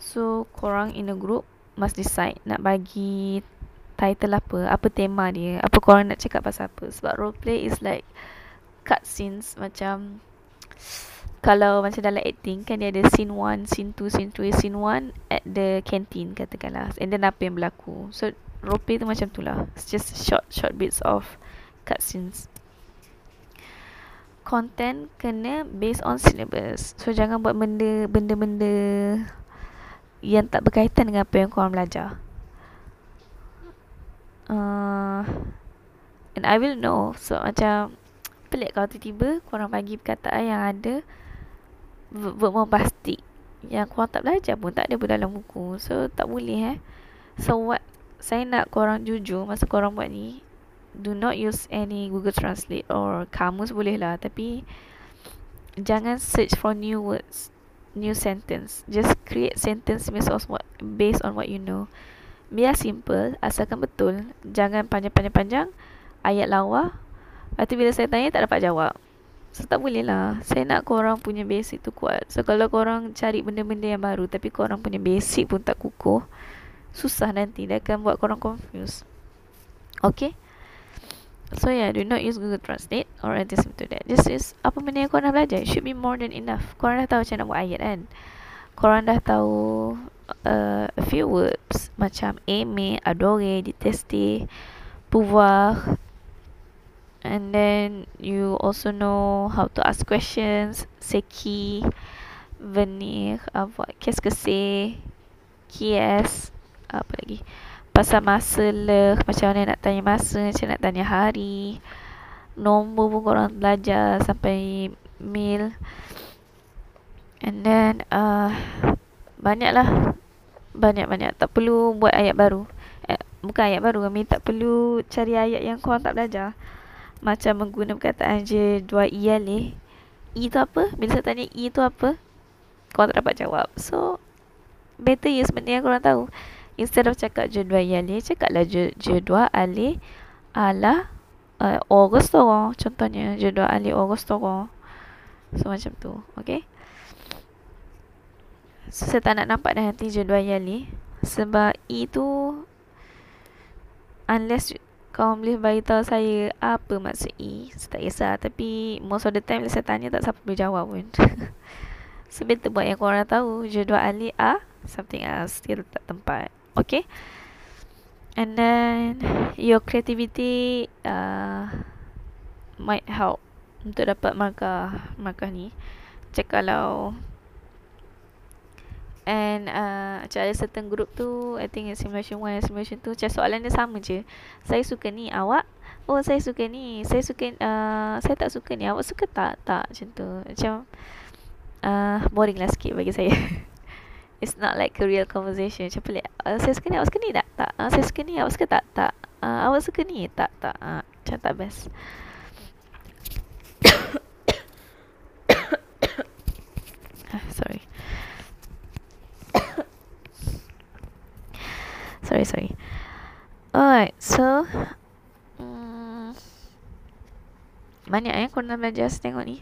So korang in a group Must decide Nak bagi Title apa Apa tema dia Apa korang nak cakap pasal apa. Sebab role play is like Cut scenes Macam Kalau macam dalam acting Kan dia ada scene 1 Scene 2 Scene 3 Scene 1 At the canteen Katakanlah. And then apa yang berlaku. So role play tu macam tu lah. It's just short Short bits of Cut scenes content kena based on syllabus. So jangan buat benda benda-benda yang tak berkaitan dengan apa yang korang belajar. Uh, and I will know. So macam pelik kalau tiba-tiba korang bagi perkataan yang ada verb bombastic yang korang tak belajar pun tak ada pun dalam buku. So tak boleh eh. So what saya nak korang jujur masa korang buat ni do not use any Google Translate or kamus boleh lah tapi jangan search for new words new sentence. Just create sentence based on what based on what you know. Biar simple asalkan betul jangan panjang-panjang-panjang ayat lawa. Lepas bila saya tanya tak dapat jawab. So tak boleh lah. Saya nak korang punya basic tu kuat. So kalau korang cari benda-benda yang baru Tapi korang punya basic pun tak kukuh Susah nanti. Dia akan buat korang confused. Okay So yeah, do not use Google Translate or anything to that. Just use apa benda yang korang dah belajar. It should be more than enough. Korang dah tahu macam nak buat ayat kan. Korang dah tahu uh, a few words macam aimer, adore, detester, pouvoir. And then you also know how to ask questions. C'est qui, venir, avoir, qu'est-ce que c'est, qui est, apa lagi pasal masa lah macam mana nak tanya masa macam nak tanya hari. Nombor pun korang belajar sampai mil. And then uh, banyak lah banyak-banyak. Tak perlu buat ayat baru. Eh, bukan ayat baru kami tak perlu cari ayat yang korang tak belajar. Macam menggunakan perkataan je dua iyale i tu apa? Bila saya tanya i tu apa? Korang tak dapat jawab. So better benda yang korang tahu instead of cakap je dua yali cakaplah dua ali ala uh, Augusto contohnya je dua ali Augusto so macam tu okay? So, saya tak nak nampak dah nanti je dua yali sebab itu unless kau boleh beritahu saya apa maksud E Saya tak kisah. Tapi most of the time Bila saya tanya Tak siapa boleh jawab pun. So buat yang korang tahu Jodoh Ali A Something else. Dia letak tempat okay. And then your creativity uh, might help untuk dapat markah markah ni. Check kalau and uh, macam ada certain group tu I think simulation 1 and simulation 2 macam soalan dia sama je. Saya suka ni awak? Oh saya suka ni. Saya suka uh, saya tak suka ni. Awak suka tak? Tak macam tu. Macam uh, boring lah sikit bagi saya It's not like a real conversation. Macam pelik. Uh, Saya suka ni Awak suka ni tak? Tak. Uh, Saya suka ni Awak suka tak? Tak. Uh, Awak suka ni? Tak Tak. Uh, Macam tak best. Sorry. Sorry sorry. Alright So um, Banyak eh Korang belajar Tengok ni.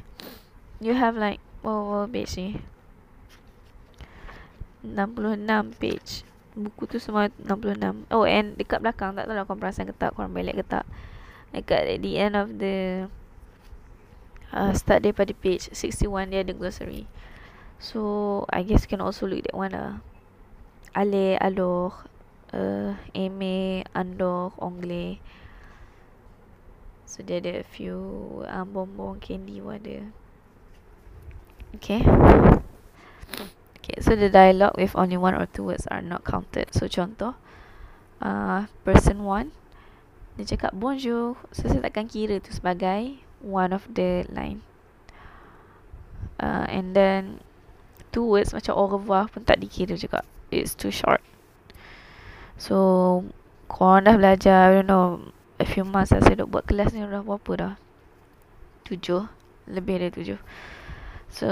You have like Wow wow page ni 66 page. Buku tu semua 66 Oh and dekat belakang Tak tahu lah korang perasan ke tak Korang balik ke tak. Dekat at the end of the uh, Start daripada page 61 Dia ada glossary. So I guess you can also look that one lah. Ale, alor uh, Eme, andor, ongle. So dia ada a few um, Bonbon, candy pun ada. Okay Okay, so the dialogue with only one or two words are not counted. So contoh, uh, person one, dia cakap bonjour. So saya takkan kira tu sebagai one of the line. Uh, and then two words macam au revoir pun tak dikira juga. It's too short. So korang dah belajar, I don't know, a few months lah saya duk buat kelas ni dah berapa dah? Tujuh. Lebih dari tujuh. So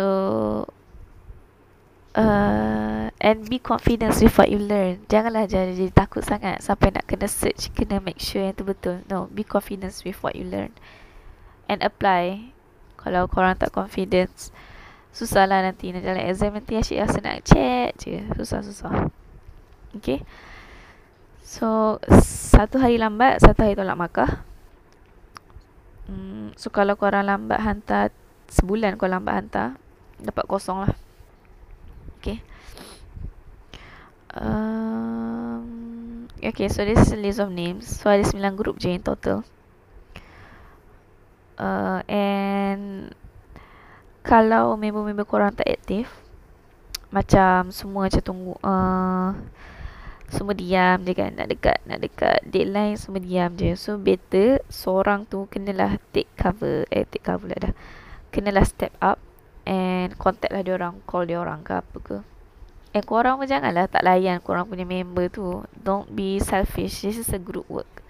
uh, and be confident with what you learn. Janganlah jadi, jadi takut sangat sampai nak kena search, kena make sure yang tu betul. No, be confident with what you learn. And apply. Kalau korang tak confidence, susahlah nanti nak jalan exam nanti asyik rasa nak chat je. Susah-susah. Okay. So, satu hari lambat, satu hari tolak markah. Hmm, so, kalau korang lambat hantar, sebulan korang lambat hantar, dapat kosong lah. Okay. Um, okay, so this is a list of names. So ada 9 group je in total. Uh, and kalau member-member korang tak aktif, macam semua macam tunggu, uh, semua diam je kan, nak dekat, nak dekat deadline semua diam je. So better seorang tu kenalah take cover, eh take cover lah dah. Kenalah step up and contact lah dia orang, call dia orang ke apa ke. Eh korang pun janganlah tak layan korang punya member tu. Don't be selfish. This is a group work.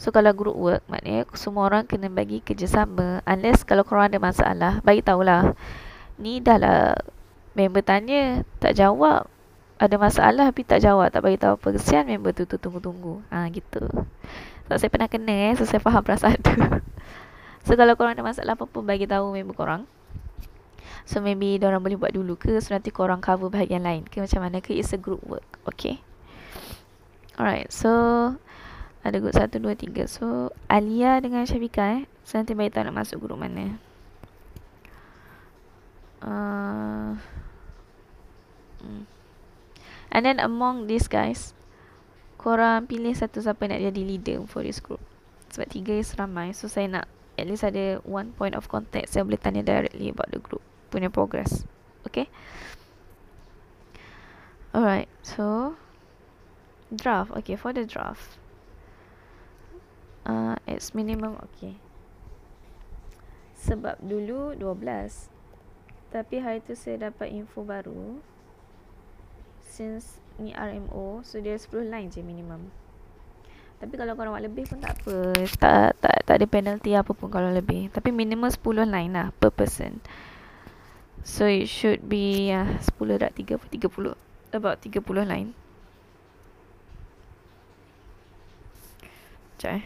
So kalau group work maknanya semua orang kena bagi kerjasama. Unless kalau korang ada masalah, bagi tahulah. Ni dah lah member tanya, tak jawab. Ada masalah tapi tak jawab, tak bagi tahu apa. Kesian member tu tu tunggu-tunggu. Ha gitu. So saya pernah kena eh, so saya faham perasaan tu. so kalau korang ada masalah apa pun bagi tahu member korang. So maybe orang boleh buat dulu ke? So nanti korang cover bahagian lain ke? Macam mana ke? It's a group work Okay? Alright So Ada group 1, 2, 3 So Alia dengan Syafika eh? So nanti bagi tahu nak masuk group mana. Uh, hmm. And then among these guys Korang pilih satu siapa nak jadi leader for this group. Sebab tiga is ramai. So saya nak At least ada one point of contact. Saya boleh tanya directly about the group punya progress. Okay. Alright, so draft. Okay, for the draft, uh, it's minimum. Okay. Sebab dulu 12 Tapi hari tu saya dapat info baru Since ni RMO So dia 10 line je minimum Tapi kalau korang buat lebih pun tak apa Tak, tak, tak ada penalty apa pun kalau lebih Tapi minimum 10 line lah per person So it should be uh, 10 dah 30 30 about 30 line. Sekejap eh.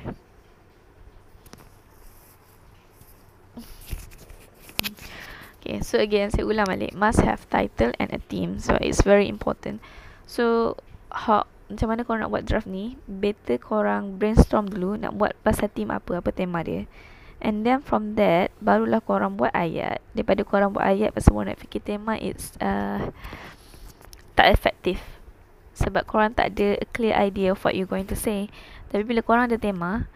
Okay, so again, saya ulang balik. Must have title and a theme. So, it's very important. So, how, macam mana korang nak buat draft ni? Better korang brainstorm dulu nak buat pasal theme apa, apa tema dia. And then from that Barulah korang buat ayat. Daripada korang buat ayat Pasal korang nak fikir tema It's uh, Tak efektif Sebab korang tak ada A clear idea Of what you going to say. Tapi bila korang ada tema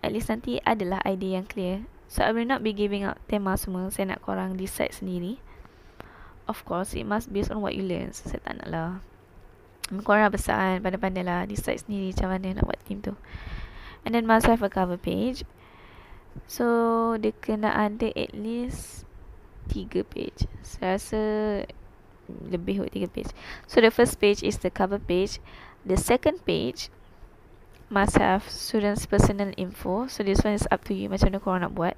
At least nanti Adalah idea yang clear. So I will not be giving out Tema semua. Saya nak korang decide sendiri. Of course It must based on what you learn. So, Saya tak nak lah. Korang besar kan Pandai-pandai lah Decide sendiri Macam mana nak buat team tu. And then must have a cover page So dia kena ada at least tiga page. Saya rasa lebih kot tiga page. So the first page is the cover page. The second page must have students personal info. So this one is up to you macam mana korang nak buat.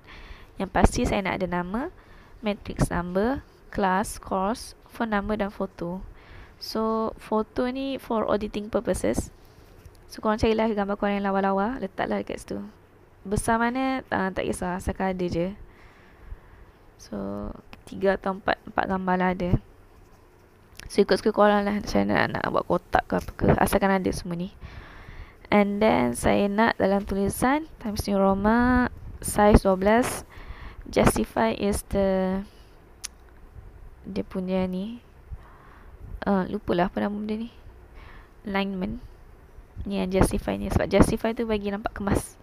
Yang pasti saya nak ada nama, matrix number, class, course, phone number dan foto. So foto ni for auditing purposes. So korang carilah gambar korang yang lawa-lawa, letaklah dekat situ besar mana uh, tak kisah asalkan ada je. So tiga atau empat empat gambar lah ada. So ikut suka korang lah saya nak, nak buat kotak ke apa ke asalkan ada semua ni. And then saya nak dalam tulisan Times New Roma size 12 justify is the dia punya ni uh, lupa lah apa nama benda ni. Alignment ni yang justify ni sebab justify tu bagi nampak kemas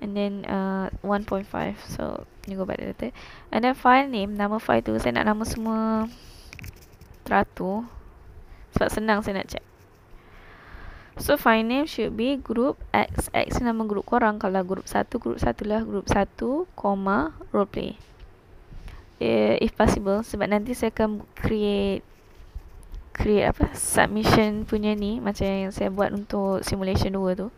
and then uh, 1.5 so you go back later and then file name nama file tu saya nak nama semua teratur. Sebab senang saya nak check. So file name should be group X X nama group korang. Kalau group 1 group 1 lah. Group 1 comma roleplay. Uh, if possible sebab nanti saya akan create create apa? Submission punya ni macam yang saya buat untuk simulation 2 tu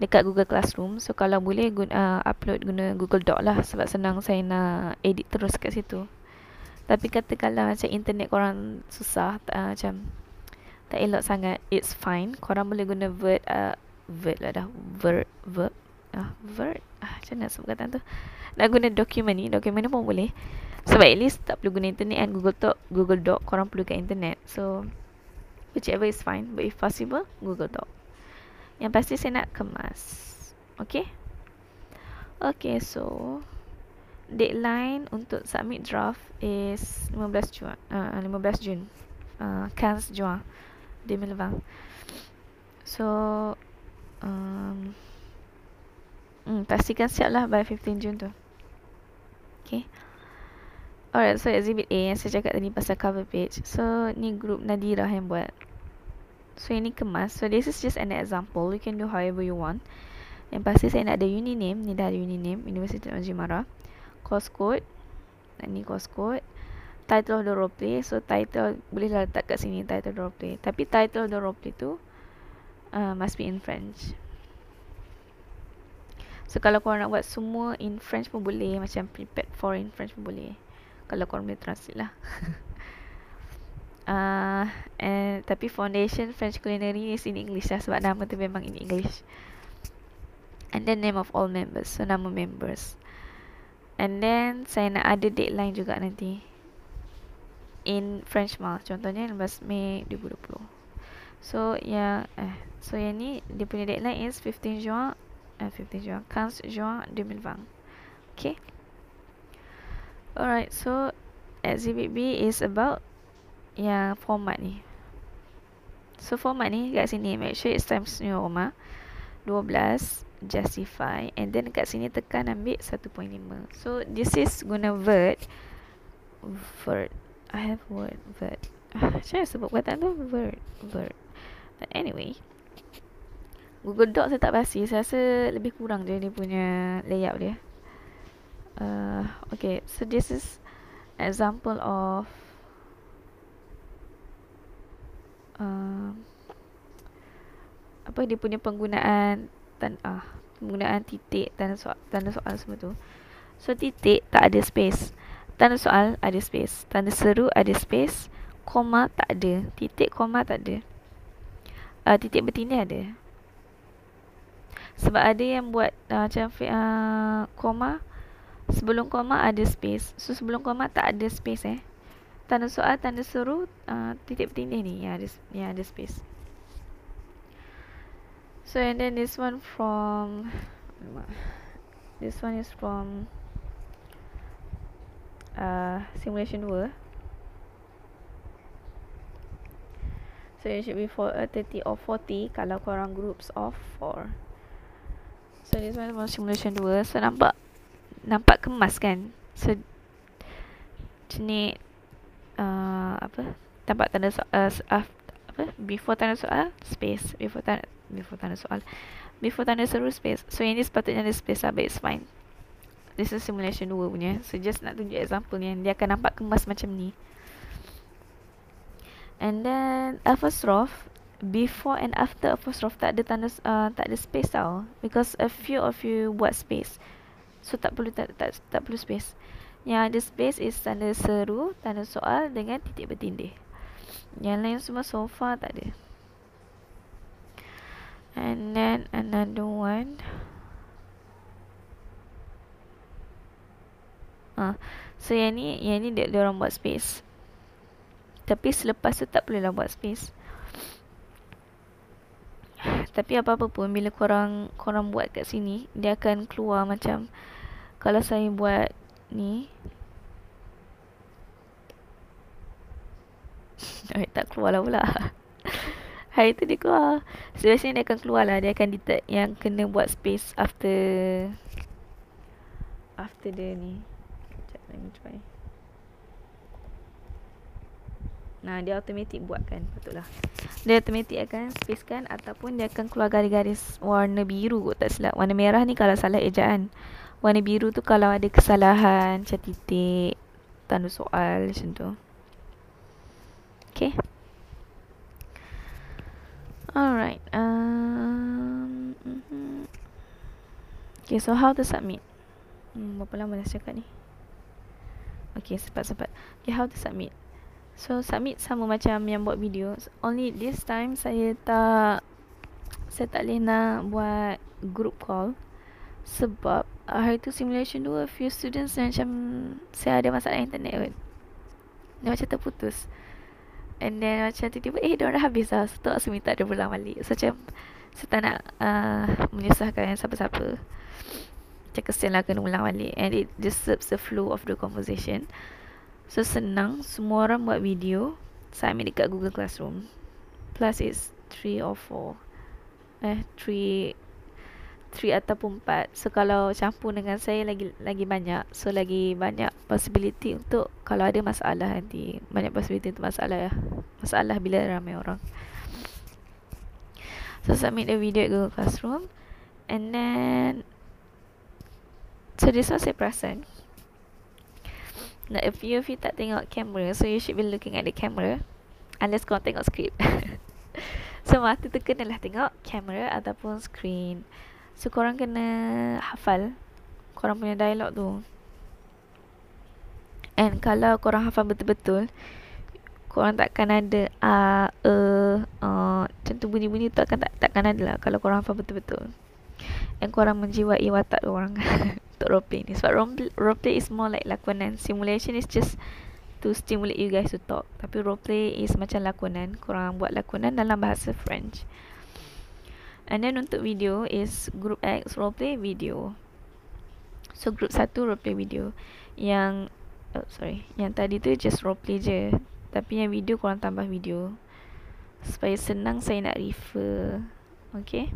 dekat Google Classroom. So kalau boleh guna uh, upload guna Google Doc lah sebab senang saya nak edit terus kat situ. Tapi katakanlah macam internet korang susah uh, macam tak elok sangat, it's fine. Korang boleh guna word uh, word lah dah. Word verb ah word ah macam mana sebut kata tu. Nak guna dokumen ni, dokumen ni pun boleh. Sebab at least tak perlu guna internet kan Google Doc, Google Doc korang perlu kat internet. So whichever is fine, but if possible Google Doc. Yang pasti saya nak kemas. Okay? Okay, so deadline untuk submit draft is 15 Jun. Uh, 15 Jun. Uh, 15 Jun 2020. So um, hmm, pastikan siap lah by 15 Jun tu. Okay. Alright, so exhibit A yang saya cakap tadi pasal cover page. So, ni group Nadira yang buat. So, ini kemas. So, this is just an example. You can do however you want. Yang pasti saya nak ada uni name. Ni dah ada uni name. University of Jimara course code dan ni course code title of the role play so title boleh lah letak kat sini title of the role play tapi title of the role play tu uh, must be in French so kalau korang nak buat semua in French pun boleh macam prepared for in French pun boleh kalau korang boleh translate lah uh, and, tapi foundation French culinary is in English lah sebab nama tu memang in English and then name of all members so nama members And then saya nak ada deadline juga nanti in French Mal. Contohnya 15 Mei 2020. So yang eh so yang ni dia punya deadline is 15 Juan eh 15 Juan 15 Juan 2020. Okay. Alright, so exhibit B is about yang format ni. So format ni kat sini make sure it's times New Roma 12 justify. And then kat sini tekan ambil 1.5 so this is guna word word I have word word saya sebut kata tu? Word word but anyway Google Docs saya tak pasti saya rasa lebih kurang je dia punya layout dia. Uh, okay so this is example of uh, apa dia punya penggunaan tan ah penggunaan titik tanda soal tanda soal semua tu. So titik tak ada space. Tanda soal ada space. Tanda seru ada space. Koma tak ada. Titik koma tak ada. Uh, titik bertindih ada. Sebab ada yang buat uh, macam uh, koma sebelum koma ada space. So sebelum koma tak ada space eh. Tanda soal, tanda seru, uh, titik bertindih ni yang ada yang ada space. So and then this one from this one is from uh, simulation 2 So it should be for a 30 or 40 kalau korang groups of 4 So this one from simulation 2 So nampak nampak kemas kan? So ni uh, apa? Nampak tanda so, uh, uh, apa? Before tanda soal space. Before tanda before tanda soal. Before tanda seru space. So ini sepatutnya ada space lah but it's fine. This is simulation 2 punya. So just nak tunjuk example ni dia akan nampak kemas macam ni. And then apostrophe before and after apostrophe tak ada tanda uh, tak ada space tau. Because a few of you buat space. So tak perlu tak tak, tak perlu space yang ada space is tanda seru tanda soal dengan titik bertindih yang lain semua so far tak ada. And then another one. Ah, so yang ni, yang ni dia, dia orang buat space. Tapi selepas tu tak perlulah buat space. Tapi apa-apa pun bila korang korang buat kat sini, dia akan keluar macam kalau saya buat ni. Hai tak keluar lah pula. Hari tu dia keluar. So biasanya dia akan keluar lah. Dia akan detect yang kena buat space after After the ni. Sekejap let me try. Nah dia automatic buat kan Patutlah. Dia automatic akan space kan Ataupun dia akan keluar garis-garis Warna biru kot tak silap. Warna merah ni kalau salah ejaan Warna biru tu kalau ada kesalahan Macam titik Tanda soal macam tu Okay. Alright. Um, mm-hmm. Okay, so how to submit? Hmm, berapa lama dah cakap ni? Okay, sempat-sempat. Okay, how to submit? So, submit sama macam yang buat video. Only this time saya tak saya tak boleh nak buat group call sebab uh, hari tu simulation dua few students macam saya ada masalah internet kot. Dia macam terputus. And then macam tiba-tiba eh dia dah habis lah. So tu aku minta dia pulang balik. So macam saya tak nak uh, menyusahkan siapa-siapa. Macam kesian lah kena ulang balik. And it disturbs the flow of the conversation. So senang. Semua orang buat video. Saya ambil dekat Google Classroom. Plus is 3 or 4. Eh 3 3 ataupun 4. So kalau campur dengan saya lagi lagi banyak. So lagi banyak possibility untuk kalau ada masalah nanti. Banyak possibility untuk masalah ya. Masalah bila ramai orang. So submit the video at Google Classroom. And then So this one saya perasan. Nah, if you, if you tak tengok kamera, so you should be looking at the camera. Unless kau tengok script. so mata tu kenalah tengok kamera ataupun screen. So korang kena hafal korang punya dialog tu. And kalau korang hafal betul-betul, korang takkan ada a e uh, macam tu bunyi-bunyi tu akan tak takkan ada lah kalau korang hafal betul-betul. And korang menjiwai watak orang untuk roleplay ni. Sebab roleplay is more like lakonan. Simulation is just to stimulate you guys to talk. Tapi roleplay is macam lakonan. Korang buat lakonan dalam bahasa French. And then untuk video is group X roleplay video. So group 1 roleplay video. Yang oh sorry, yang tadi tu just roleplay je. Tapi yang video korang tambah video. Supaya senang saya nak refer. Okay.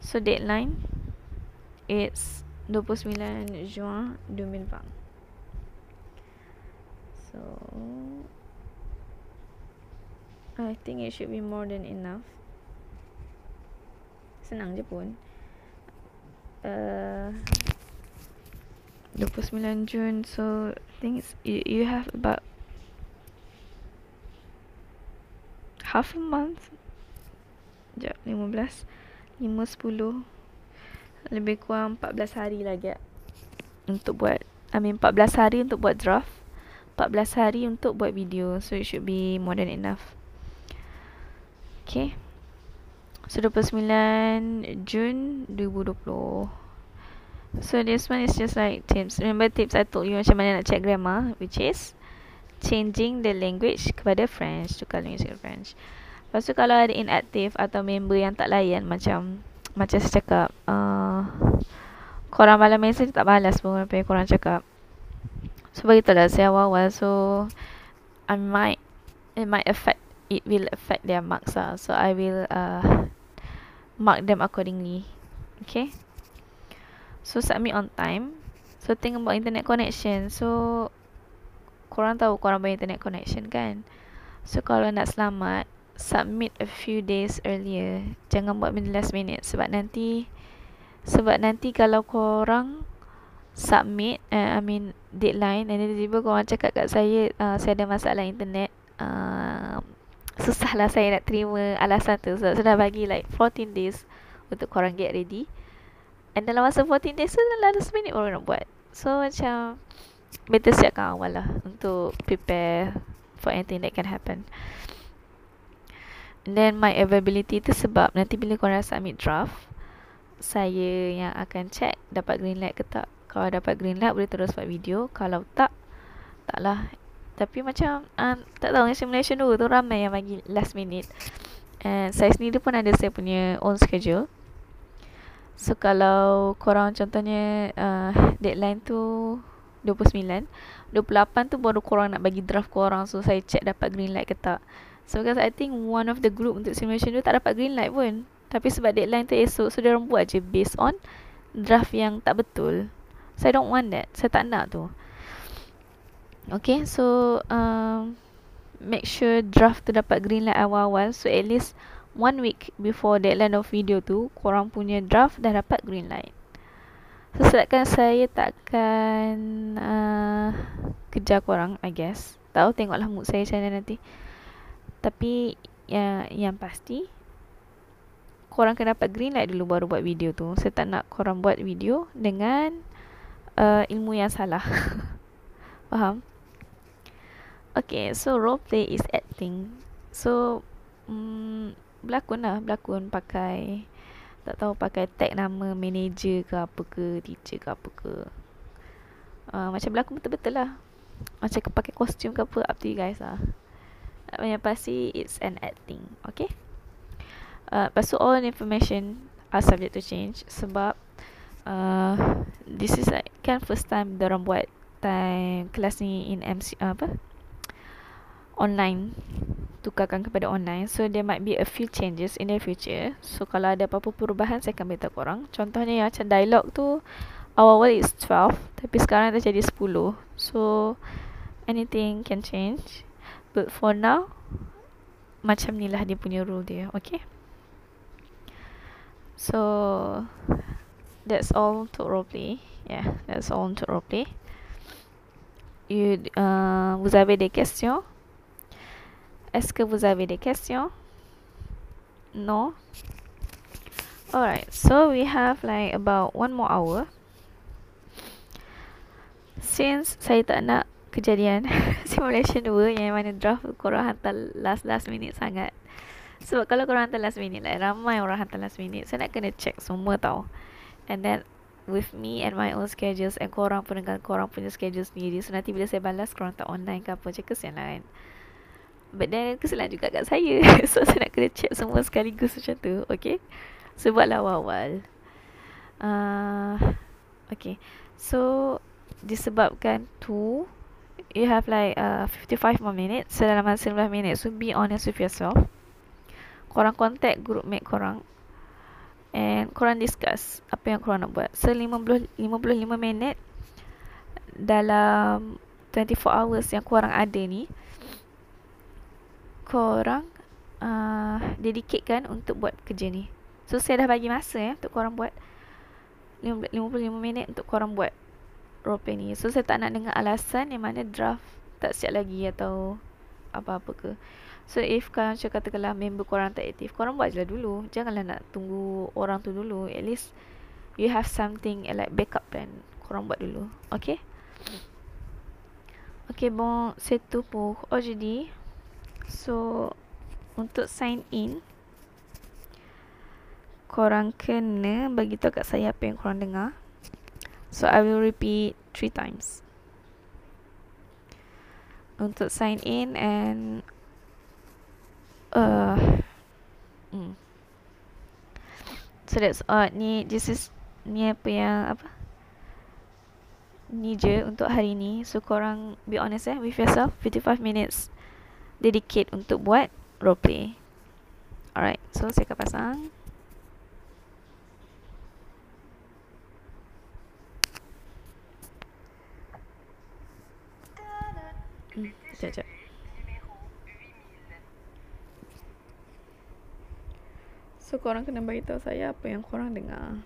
So deadline it's 29 Juin 2020. So I think it should be more than enough senang je pun. Uh, 29 Jun so I think it's, you, you have about half a month. Sekejap, 15 5, 10 Lebih kurang 14 hari lagi Untuk buat I mean 14 hari untuk buat draft 14 hari untuk buat video. So it should be more than enough. Okay So 29 Jun 2020 So this one is just like tips. Remember tips I told you macam mana nak check grammar Which is Changing the language kepada French Tukar language ke French. Lepas tu kalau ada inactive atau member yang tak layan Macam Macam saya cakap uh, Korang malam message tak balas pun Apa yang korang cakap. So begitulah saya awal-awal. So I might It might affect It will affect their marks lah So I will uh, mark them accordingly. Okay. So submit on time. So tengok about internet connection. So korang tahu korang punya internet connection kan. So kalau nak selamat, submit a few days earlier. Jangan buat benda last minute sebab nanti sebab nanti kalau korang submit uh, I mean deadline and then tiba-tiba korang cakap kat saya uh, saya ada masalah internet uh, susahlah saya nak terima alasan tu. Sebab so, saya dah bagi like 14 days untuk korang get ready. And dalam masa 14 days tu last minute baru nak buat. So macam better siapkan awal lah untuk prepare for anything that can happen. And then my availability tu sebab nanti bila korang submit draft saya yang akan check dapat green light ke tak. Kalau dapat green light boleh terus buat video. Kalau tak taklah tapi macam uh, Tak tahu Yang simulation dulu tu Ramai yang bagi last minute. And saya sendiri pun ada Saya punya own schedule. So kalau Korang contohnya uh, Deadline tu 29 28 tu baru korang nak bagi draft korang. So saya check dapat green light ke tak. So because I think One of the group untuk simulation tu Tak dapat green light pun. Tapi sebab deadline tu esok So dia orang buat je Based on Draft yang tak betul. So I don't want that. Saya tak nak tu Okay, so um, make sure draft tu dapat green light awal-awal. So at least one week before deadline of video tu, korang punya draft dah dapat green light. So sebabkan saya takkan uh, kejar korang, I guess. Tahu tengoklah mood saya macam mana nanti. Tapi yang, yang pasti, korang kena dapat green light dulu baru buat video tu. Saya tak nak korang buat video dengan uh, ilmu yang salah. Faham? Okay, so role play is acting. So, mm, berlakon lah. Berlakon pakai, tak tahu pakai tag nama manager ke apa ke, teacher ke apa ke. Uh, macam berlakon betul-betul lah. Macam pakai kostum ke apa, up to you guys lah. Yang pasti, it's an acting. Okay? Uh, lepas tu, all information are subject to change. Sebab, uh, this is like, kan first time orang buat time kelas ni in MC, uh, apa? Online tukarkan kepada online. So there might be a few changes in the future. So kalau ada apa-apa perubahan saya akan beritahu korang. Contohnya yang macam dialog tu awal-awal is 12 tapi sekarang dah jadi 10 so anything can change. But for now macam ni lah dia punya rule dia okay? So that's all untuk roleplay. Yeah that's all untuk roleplay. You uh, vous avez des questions Est-ce que vous avez des questions? No? Alright, so we have like about one more hour. Since saya tak nak kejadian simulation 2 yang mana draft korang hantar last-last minute sangat. Sebab kalau korang hantar last minute, like ramai orang hantar last minute, saya nak kena check semua tau. And then with me and my own schedules and korang pun dengan korang punya schedule sendiri. So nanti bila saya balas korang tak online ke apa, cakap kesian lah kan. But then kesalahan juga kat saya. So saya nak kena check semua sekaligus macam tu Okay? So buatlah awal-awal. Uh, Okay. So Disebabkan tu You have like uh, 55 more minutes So dalam masa 15 minit So be honest with yourself. Korang contact group mate korang. And korang discuss Apa yang korang nak buat. So 50, 55 minit Dalam 24 hours yang korang ada ni korang uh, dedicate kan untuk buat kerja ni. So saya dah bagi masa ya untuk korang buat 55 minit untuk korang buat roleplay ni. So saya tak nak dengar alasan yang mana draft tak siap lagi atau apa-apa ke. So if kalian macam katakanlah member korang tak aktif, korang buat je lah dulu. Janganlah nak tunggu orang tu dulu. At least you have something like backup plan. Korang buat dulu. Okay? Okay, bon, c'est tout pour aujourd'hui. So untuk sign in korang kena bagi tahu kat saya apa yang korang dengar. So I will repeat three times. Untuk sign in and uh mm. So that's all. Ni this is ni apa yang apa? Ni je untuk hari ni. So korang be honest eh with yourself. 55 minutes dedicate untuk buat roleplay. Alright, so saya akan pasang. Hmm, sekejap, So korang kena beritahu saya apa yang korang dengar.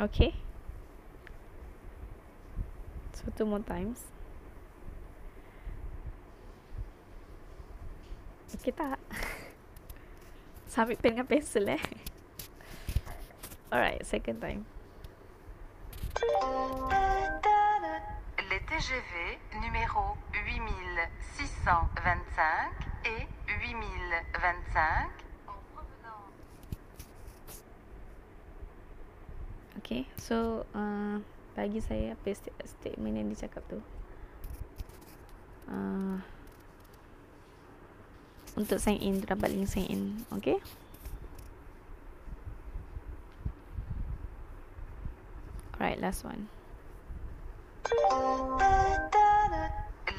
Okay. So two more times. Okay tak? Sambil pen dengan pensel eh. Alright, second time. TGV numéro 8625 et 8025 Okay, so uh, bagi saya apa statement yang dicakap tu. Uh, untuk sign in, dapat link sign in. Okay. Alright, last one.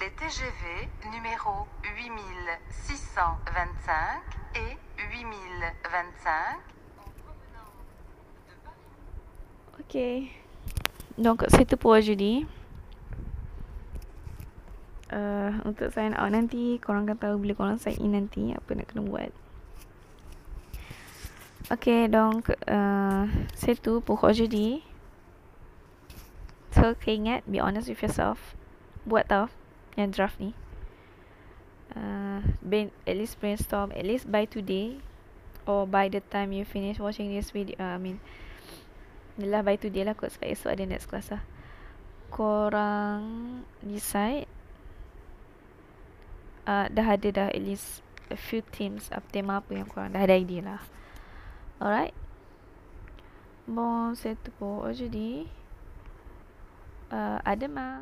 Les TGV numéro 8625 et 8025 Okay. Donc, c'est tout pour aujourd'hui. Uh, untuk sign out nanti korang akan tahu bila korang sign in nanti apa nak kena buat. Okay, donc uh, c'est tout pour aujourd'hui. So, kena ingat, be honest with yourself. buat tau yang draft ni uh, brain, at least brainstorm at least by today or by the time you finish watching this video uh, I mean Yelah by today lah kot sebab esok ada next class lah Korang decide uh, Dah ada dah at least a few themes apa tema apa yang korang dah ada idea lah Alright Bon, c'est tout pour aujourd'hui. Euh, à demain.